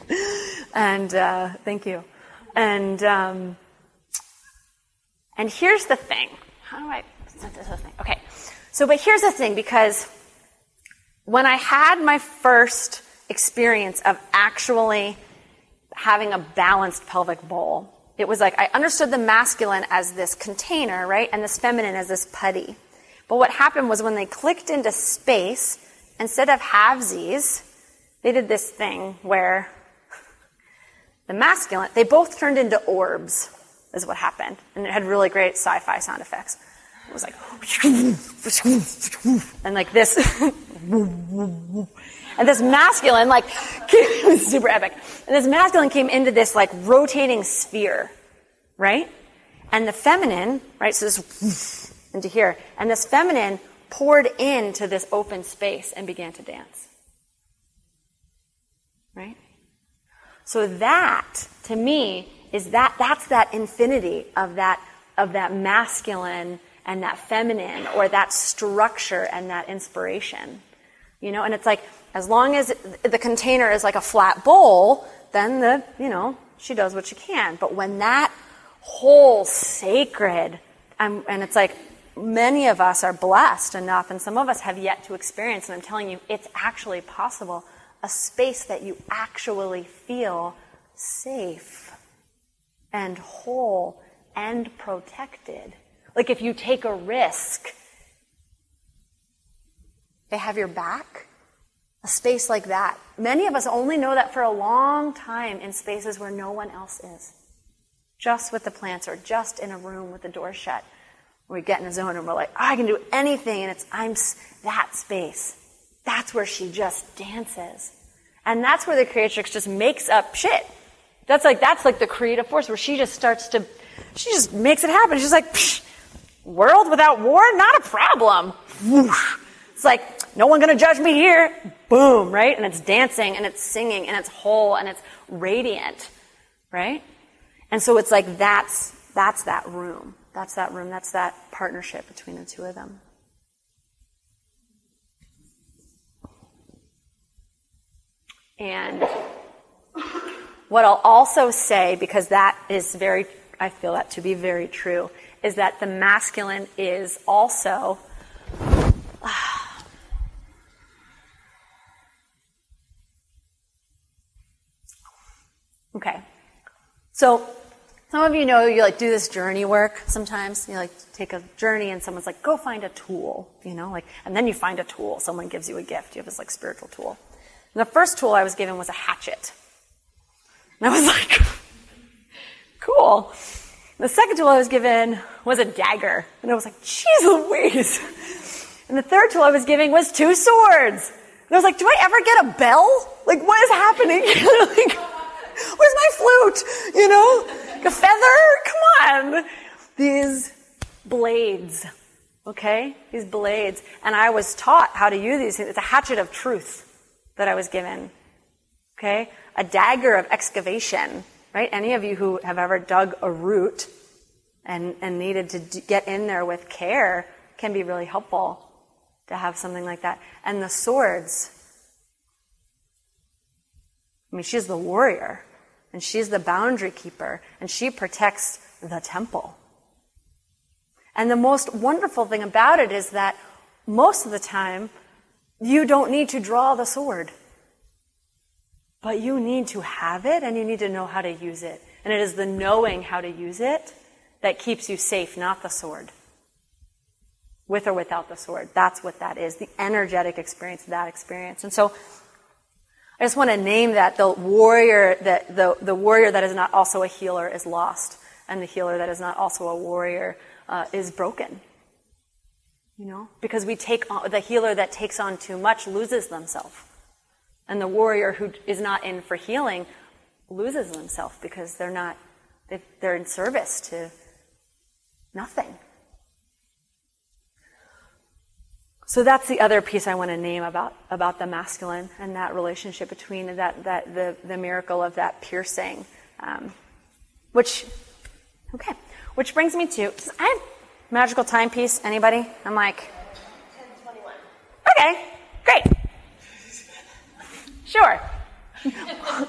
[laughs] and uh, thank you. And um, And here's the thing. How do I present this thing? Okay. So, but here's the thing because when I had my first experience of actually having a balanced pelvic bowl, it was like I understood the masculine as this container, right? And this feminine as this putty. But what happened was when they clicked into space, instead of halvesies, they did this thing where [laughs] the masculine, they both turned into orbs, is what happened. And it had really great sci fi sound effects. It was like, [laughs] and like this, [laughs] and this masculine, like, super epic. And this masculine came into this like rotating sphere, right? And the feminine, right, so this into here, and this feminine poured into this open space and began to dance. Right? So that, to me, is that, that's that infinity of that, of that masculine and that feminine or that structure and that inspiration. You know, and it's like, as long as the container is like a flat bowl, then the, you know, she does what she can. But when that whole sacred, and, and it's like, many of us are blessed enough, and some of us have yet to experience, and I'm telling you, it's actually possible a space that you actually feel safe and whole and protected. Like if you take a risk, they have your back. A space like that. Many of us only know that for a long time in spaces where no one else is. Just with the plants or just in a room with the door shut. We get in a zone and we're like, oh, I can do anything, and it's I'm that space. That's where she just dances. And that's where the creatrix just makes up shit. That's like, that's like the creative force where she just starts to, she just makes it happen. She's like, world without war? Not a problem. Whoosh. It's like, no one gonna judge me here. Boom, right? And it's dancing and it's singing and it's whole and it's radiant, right? And so it's like, that's, that's that room. That's that room. That's that partnership between the two of them. And what I'll also say, because that is very, I feel that to be very true, is that the masculine is also. [sighs] okay. So, some of you know you like do this journey work sometimes. You like take a journey and someone's like, go find a tool, you know, like, and then you find a tool. Someone gives you a gift. You have this like spiritual tool. And the first tool I was given was a hatchet. And I was [laughs] like, cool. The second tool I was given was a dagger. And I was like, geez Louise. And the third tool I was given was two swords. And I was like, do I ever get a bell? Like, what is happening? [laughs] like, where's my flute? You know? a feather? Come on. These blades. Okay? These blades. And I was taught how to use these. It's a hatchet of truth that I was given. Okay? A dagger of excavation, right? Any of you who have ever dug a root and, and needed to d- get in there with care can be really helpful to have something like that. And the swords. I mean, she's the warrior, and she's the boundary keeper, and she protects the temple. And the most wonderful thing about it is that most of the time, you don't need to draw the sword. But you need to have it and you need to know how to use it. And it is the knowing how to use it that keeps you safe, not the sword. With or without the sword. That's what that is. The energetic experience that experience. And so I just want to name that the warrior that the, the warrior that is not also a healer is lost. And the healer that is not also a warrior uh, is broken. You know, because we take on, the healer that takes on too much loses themselves. And the warrior who is not in for healing loses themselves because they're not, they're in service to nothing. So that's the other piece I want to name about, about the masculine and that relationship between that, that the, the miracle of that piercing. Um, which, okay, which brings me to, I have Magical timepiece, anybody? I'm like, 1021. Okay, great. Sure. [laughs]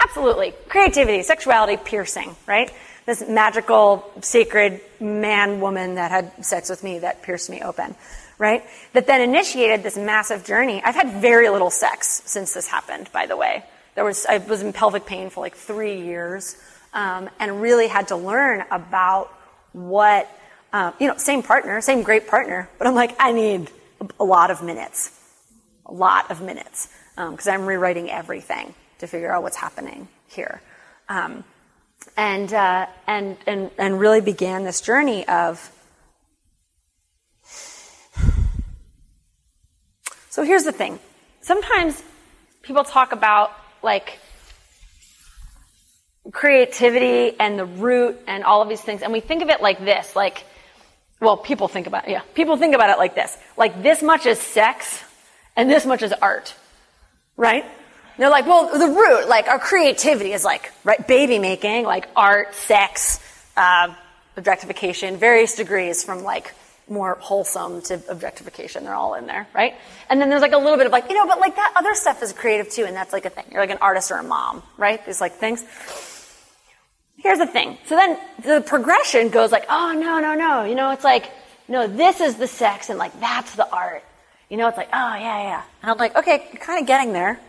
Absolutely. Creativity, sexuality, piercing, right? this magical, sacred man, woman that had sex with me that pierced me open, right? That then initiated this massive journey. I've had very little sex since this happened, by the way. There was, I was in pelvic pain for like three years, um, and really had to learn about what, um, you know, same partner, same great partner, but I'm like, I need a lot of minutes, a lot of minutes, because um, I'm rewriting everything to figure out what's happening here. Um, and, uh, and, and, and really began this journey of. So here's the thing. Sometimes people talk about like creativity and the root and all of these things, and we think of it like this, like, well, people think about it, yeah, people think about it like this, like this much is sex and this much is art, right? They're like, well, the root, like our creativity is like, right, baby making, like art, sex, uh, objectification, various degrees from like more wholesome to objectification. They're all in there, right? And then there's like a little bit of like, you know, but like that other stuff is creative too, and that's like a thing. You're like an artist or a mom, right? These like things. Here's the thing. So then the progression goes like, oh no, no, no. You know, it's like, no, this is the sex and like that's the art. You know, it's like, oh yeah, yeah. And I'm like, okay, you're kind of getting there.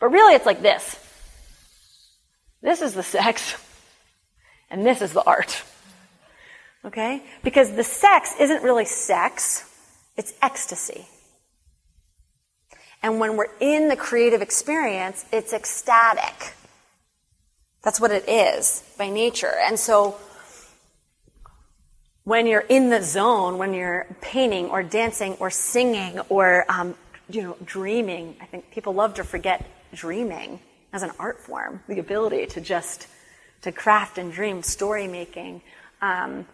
But really it's like this. This is the sex, and this is the art. Okay? Because the sex isn't really sex, it's ecstasy. And when we're in the creative experience, it's ecstatic. That's what it is by nature. And so, when you're in the zone, when you're painting or dancing or singing or, um, you know, dreaming, I think people love to forget dreaming as an art form, the ability to just to craft and dream, story making, um,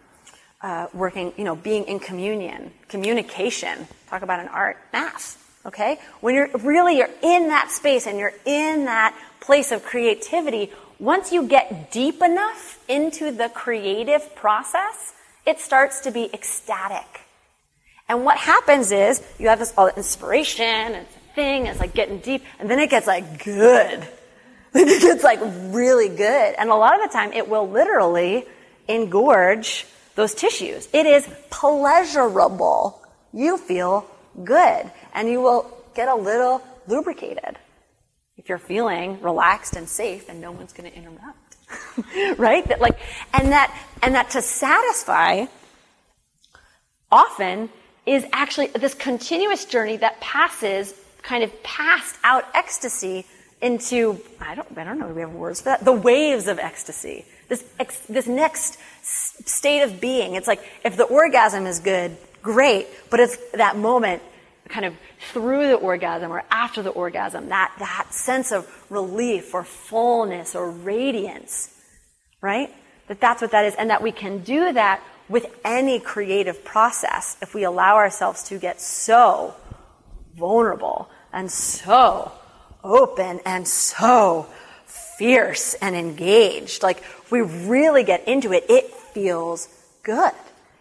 uh, working, you know, being in communion, communication. Talk about an art, mass. Okay, when you're really you're in that space and you're in that place of creativity. Once you get deep enough into the creative process, it starts to be ecstatic. And what happens is you have this all inspiration and thing. It's like getting deep, and then it gets like good. [laughs] It gets like really good. And a lot of the time, it will literally engorge those tissues. It is pleasurable. You feel good, and you will get a little lubricated if you're feeling relaxed and safe, and no one's going to interrupt. [laughs] right? That like, and that, and that to satisfy often is actually this continuous journey that passes kind of passed out ecstasy into, I don't, I don't know, we have words for that? The waves of ecstasy. This, ex, this next state of being. It's like, if the orgasm is good, great, but it's that moment kind of through the orgasm or after the orgasm, that, that sense of relief or fullness or radiance, right? That that's what that is, and that we can do that with any creative process if we allow ourselves to get so vulnerable and so open and so fierce and engaged. Like, we really get into it, it feels good.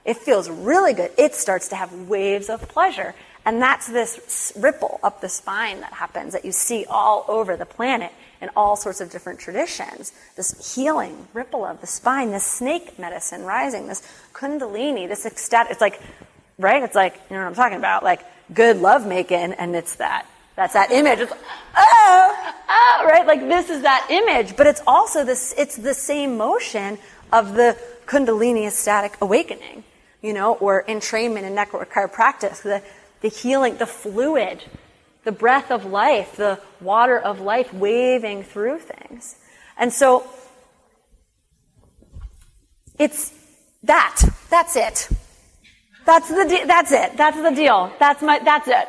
It feels really good. It starts to have waves of pleasure. And that's this ripple up the spine that happens that you see all over the planet in all sorts of different traditions. This healing ripple of the spine, this snake medicine rising, this kundalini, this ecstatic, it's like, right? It's like, you know what I'm talking about? Like good love making, and it's that that's that image. It's, oh, oh, right? Like this is that image, but it's also this, it's the same motion of the Kundalini ecstatic awakening, you know, or entrainment and chiropractic, the, the healing, the fluid, the breath of life, the water of life waving through things. And so, it's that. That's it. That's the, de- that's it. That's the deal. That's my, that's it.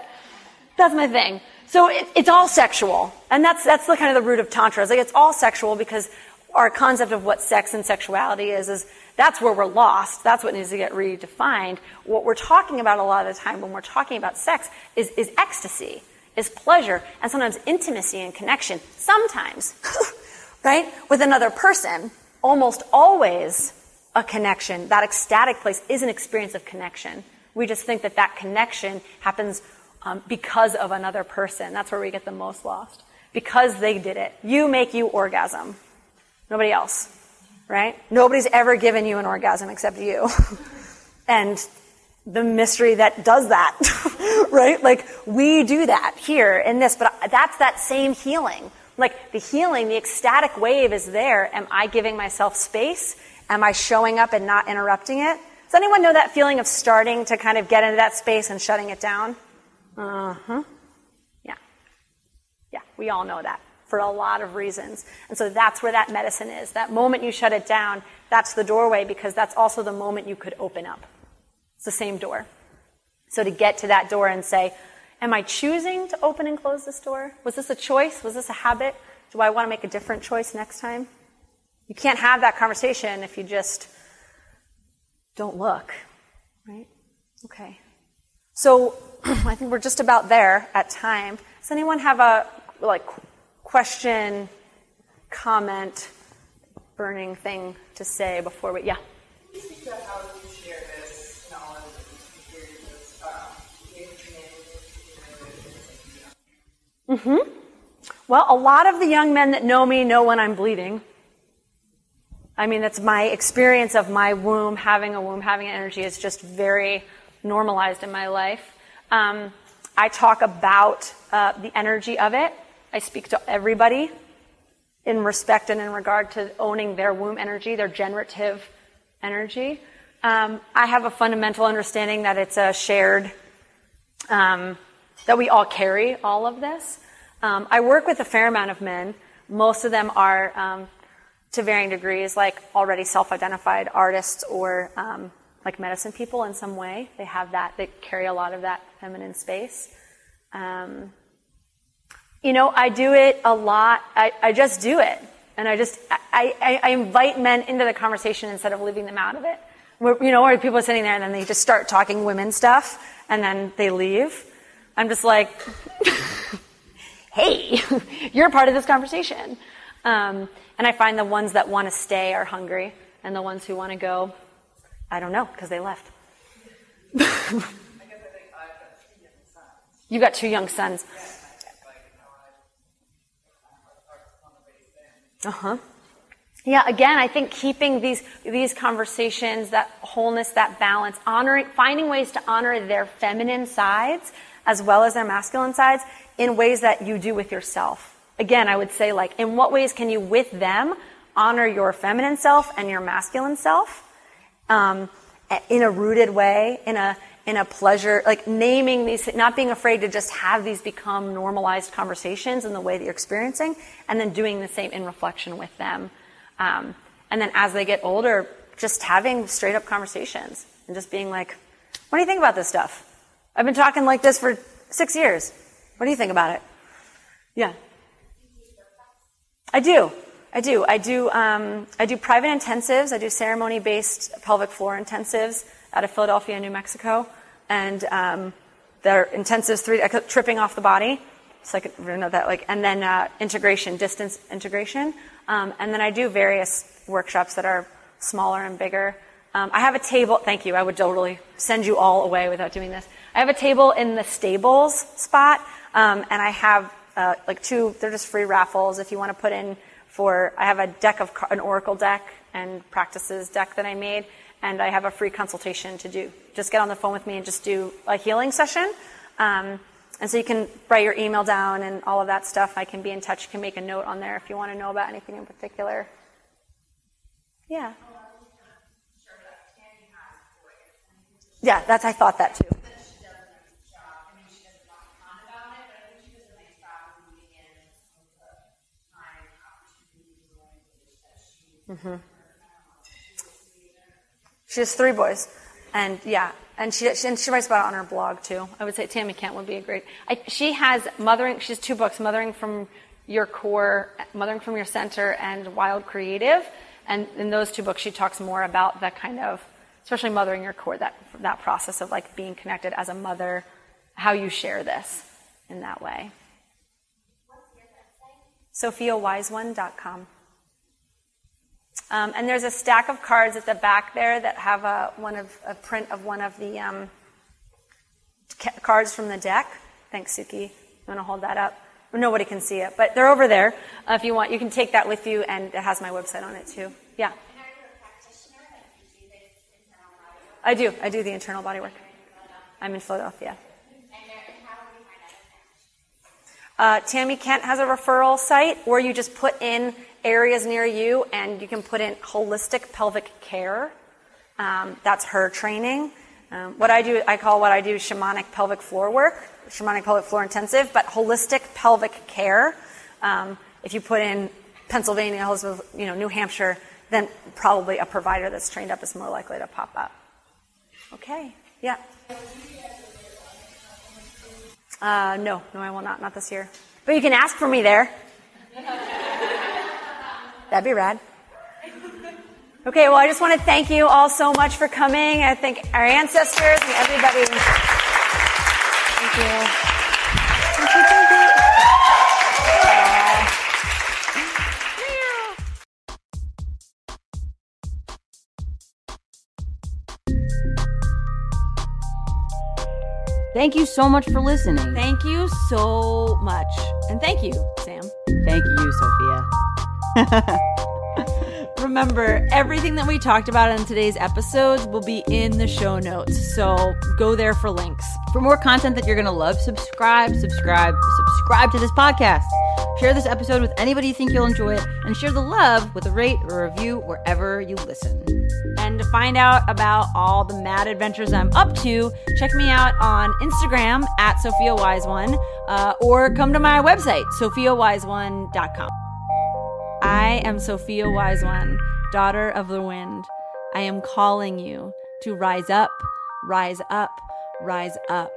That's my thing. So it, it's all sexual. And that's, that's the kind of the root of Tantra. It's like it's all sexual because our concept of what sex and sexuality is, is that's where we're lost. That's what needs to get redefined. What we're talking about a lot of the time when we're talking about sex is, is ecstasy, is pleasure, and sometimes intimacy and connection. Sometimes, [laughs] right? With another person. Almost always a connection. That ecstatic place is an experience of connection. We just think that that connection happens um, because of another person. That's where we get the most lost. Because they did it. You make you orgasm. Nobody else. right? Nobody's ever given you an orgasm except you. [laughs] and the mystery that does that, [laughs] right? Like we do that here in this, but that's that same healing. Like the healing, the ecstatic wave is there. Am I giving myself space? Am I showing up and not interrupting it? Does anyone know that feeling of starting to kind of get into that space and shutting it down? Uh huh. Yeah. Yeah, we all know that for a lot of reasons. And so that's where that medicine is. That moment you shut it down, that's the doorway because that's also the moment you could open up. It's the same door. So to get to that door and say, Am I choosing to open and close this door? Was this a choice? Was this a habit? Do I want to make a different choice next time? You can't have that conversation if you just don't look, right? Okay. So [clears throat] I think we're just about there at time. Does anyone have a like question, comment, burning thing to say before we? Yeah. Can you speak to how you share this knowledge and experiences um, Mm-hmm. Well, a lot of the young men that know me know when I'm bleeding. I mean, that's my experience of my womb, having a womb, having energy is just very normalized in my life. Um, I talk about uh, the energy of it. I speak to everybody in respect and in regard to owning their womb energy, their generative energy. Um, I have a fundamental understanding that it's a shared, um, that we all carry all of this. Um, I work with a fair amount of men. Most of them are, um, to varying degrees, like already self-identified artists or um, like medicine people in some way. They have that. They carry a lot of that feminine space. Um, you know, I do it a lot. I, I just do it. And I just, I, I, I, invite men into the conversation instead of leaving them out of it. Where, you know, where people are sitting there and then they just start talking women stuff and then they leave. I'm just like, [laughs] hey, [laughs] you're part of this conversation. Um, and I find the ones that want to stay are hungry and the ones who want to go, I don't know, because they left. you got two young sons. Uh huh. Yeah, again, I think keeping these these conversations, that wholeness, that balance, honoring, finding ways to honor their feminine sides as well as their masculine sides in ways that you do with yourself. Again, I would say like, in what ways can you with them honor your feminine self and your masculine self um, in a rooted way, in a in a pleasure, like naming these, not being afraid to just have these become normalized conversations in the way that you're experiencing, and then doing the same in reflection with them. Um, and then as they get older, just having straight up conversations and just being like, what do you think about this stuff? I've been talking like this for six years. What do you think about it? Yeah. I do. I do. I do. Um, I do private intensives. I do ceremony-based pelvic floor intensives out of Philadelphia, New Mexico and um, they're intensives three tripping off the body. So I could know that like, and then uh, integration, distance integration, um, and then I do various workshops that are smaller and bigger. Um, I have a table. Thank you. I would totally send you all away without doing this. I have a table in the stables spot, um, and I have uh, like two. They're just free raffles if you want to put in for. I have a deck of an oracle deck and practices deck that I made and I have a free consultation to do. Just get on the phone with me and just do a healing session. Um, and so you can write your email down and all of that stuff. I can be in touch. You can make a note on there if you want to know about anything in particular. Yeah. Yeah, that's I thought that too. Mm-hmm. She has three boys, and yeah, and she, and she writes about it on her blog too. I would say Tami Kent would be a great. I, she has mothering. She has two books: Mothering from Your Core, Mothering from Your Center, and Wild Creative. And in those two books, she talks more about that kind of, especially mothering your core, that that process of like being connected as a mother, how you share this in that way. SophiaWiseOne.com. Um, and there's a stack of cards at the back there that have a, one of, a print of one of the um, ca- cards from the deck. Thanks, Suki. I'm going to hold that up. Nobody can see it, but they're over there. Uh, if you want, you can take that with you, and it has my website on it too. Yeah. I do. I do the internal body work. I'm in Philadelphia. Uh, Tami Kent has a referral site, or you just put in areas near you and you can put in holistic pelvic care. Um, that's her training. Um, what I do, I call what I do shamanic pelvic floor work, shamanic pelvic floor intensive, but holistic pelvic care. Um, if you put in Pennsylvania, you know, New Hampshire, then probably a provider that's trained up is more likely to pop up. Okay, yeah. Uh, no, no, I will not. Not this year. But you can ask for me there. That'd be rad. Okay, well, I just want to thank you all so much for coming. I thank our ancestors and everybody. Thank you. Thank you, thank you. Thank you so much for listening. Thank you so much. And thank you, Sam. Thank you, Sophia. [laughs] Remember, everything that we talked about in today's episodes will be in the show notes. So go there for links. For more content that you're going to love, subscribe, subscribe, subscribe to this podcast. Share this episode with anybody you think you'll enjoy it, and share the love with a rate or a review wherever you listen. And to find out about all the mad adventures I'm up to, check me out on Instagram at Sophia Wise One, uh, or come to my website, sophiawiseone.com. I am Sophia Wise One, daughter of the wind. I am calling you to rise up, rise up, rise up,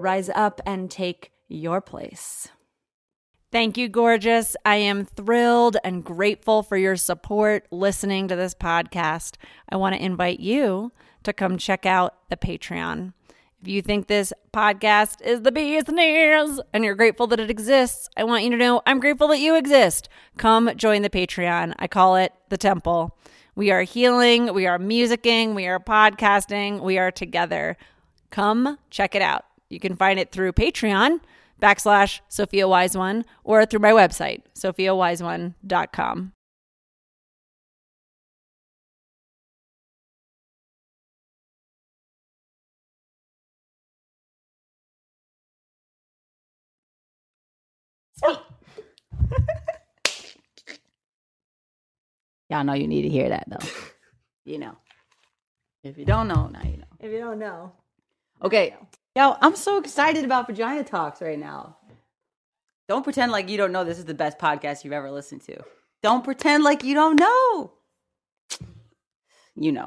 rise up and take your place. Thank you, gorgeous. I am thrilled and grateful for your support listening to this podcast. I want to invite you to come check out the Patreon. If you think this podcast is the business and you're grateful that it exists, I want you to know I'm grateful that you exist. Come join the Patreon. I call it the temple. We are healing, we are musicking, we are podcasting, we are together. Come check it out. You can find it through Patreon backslash Sophia Wise One or through my website, sophiawiseone.com. Y'all know you need to hear that though. You know. If you don't know, now you know. If you don't know. Okay. Yo, I'm so excited about Vagina Talks right now. Don't pretend like you don't know this is the best podcast you've ever listened to. Don't pretend like you don't know. You know.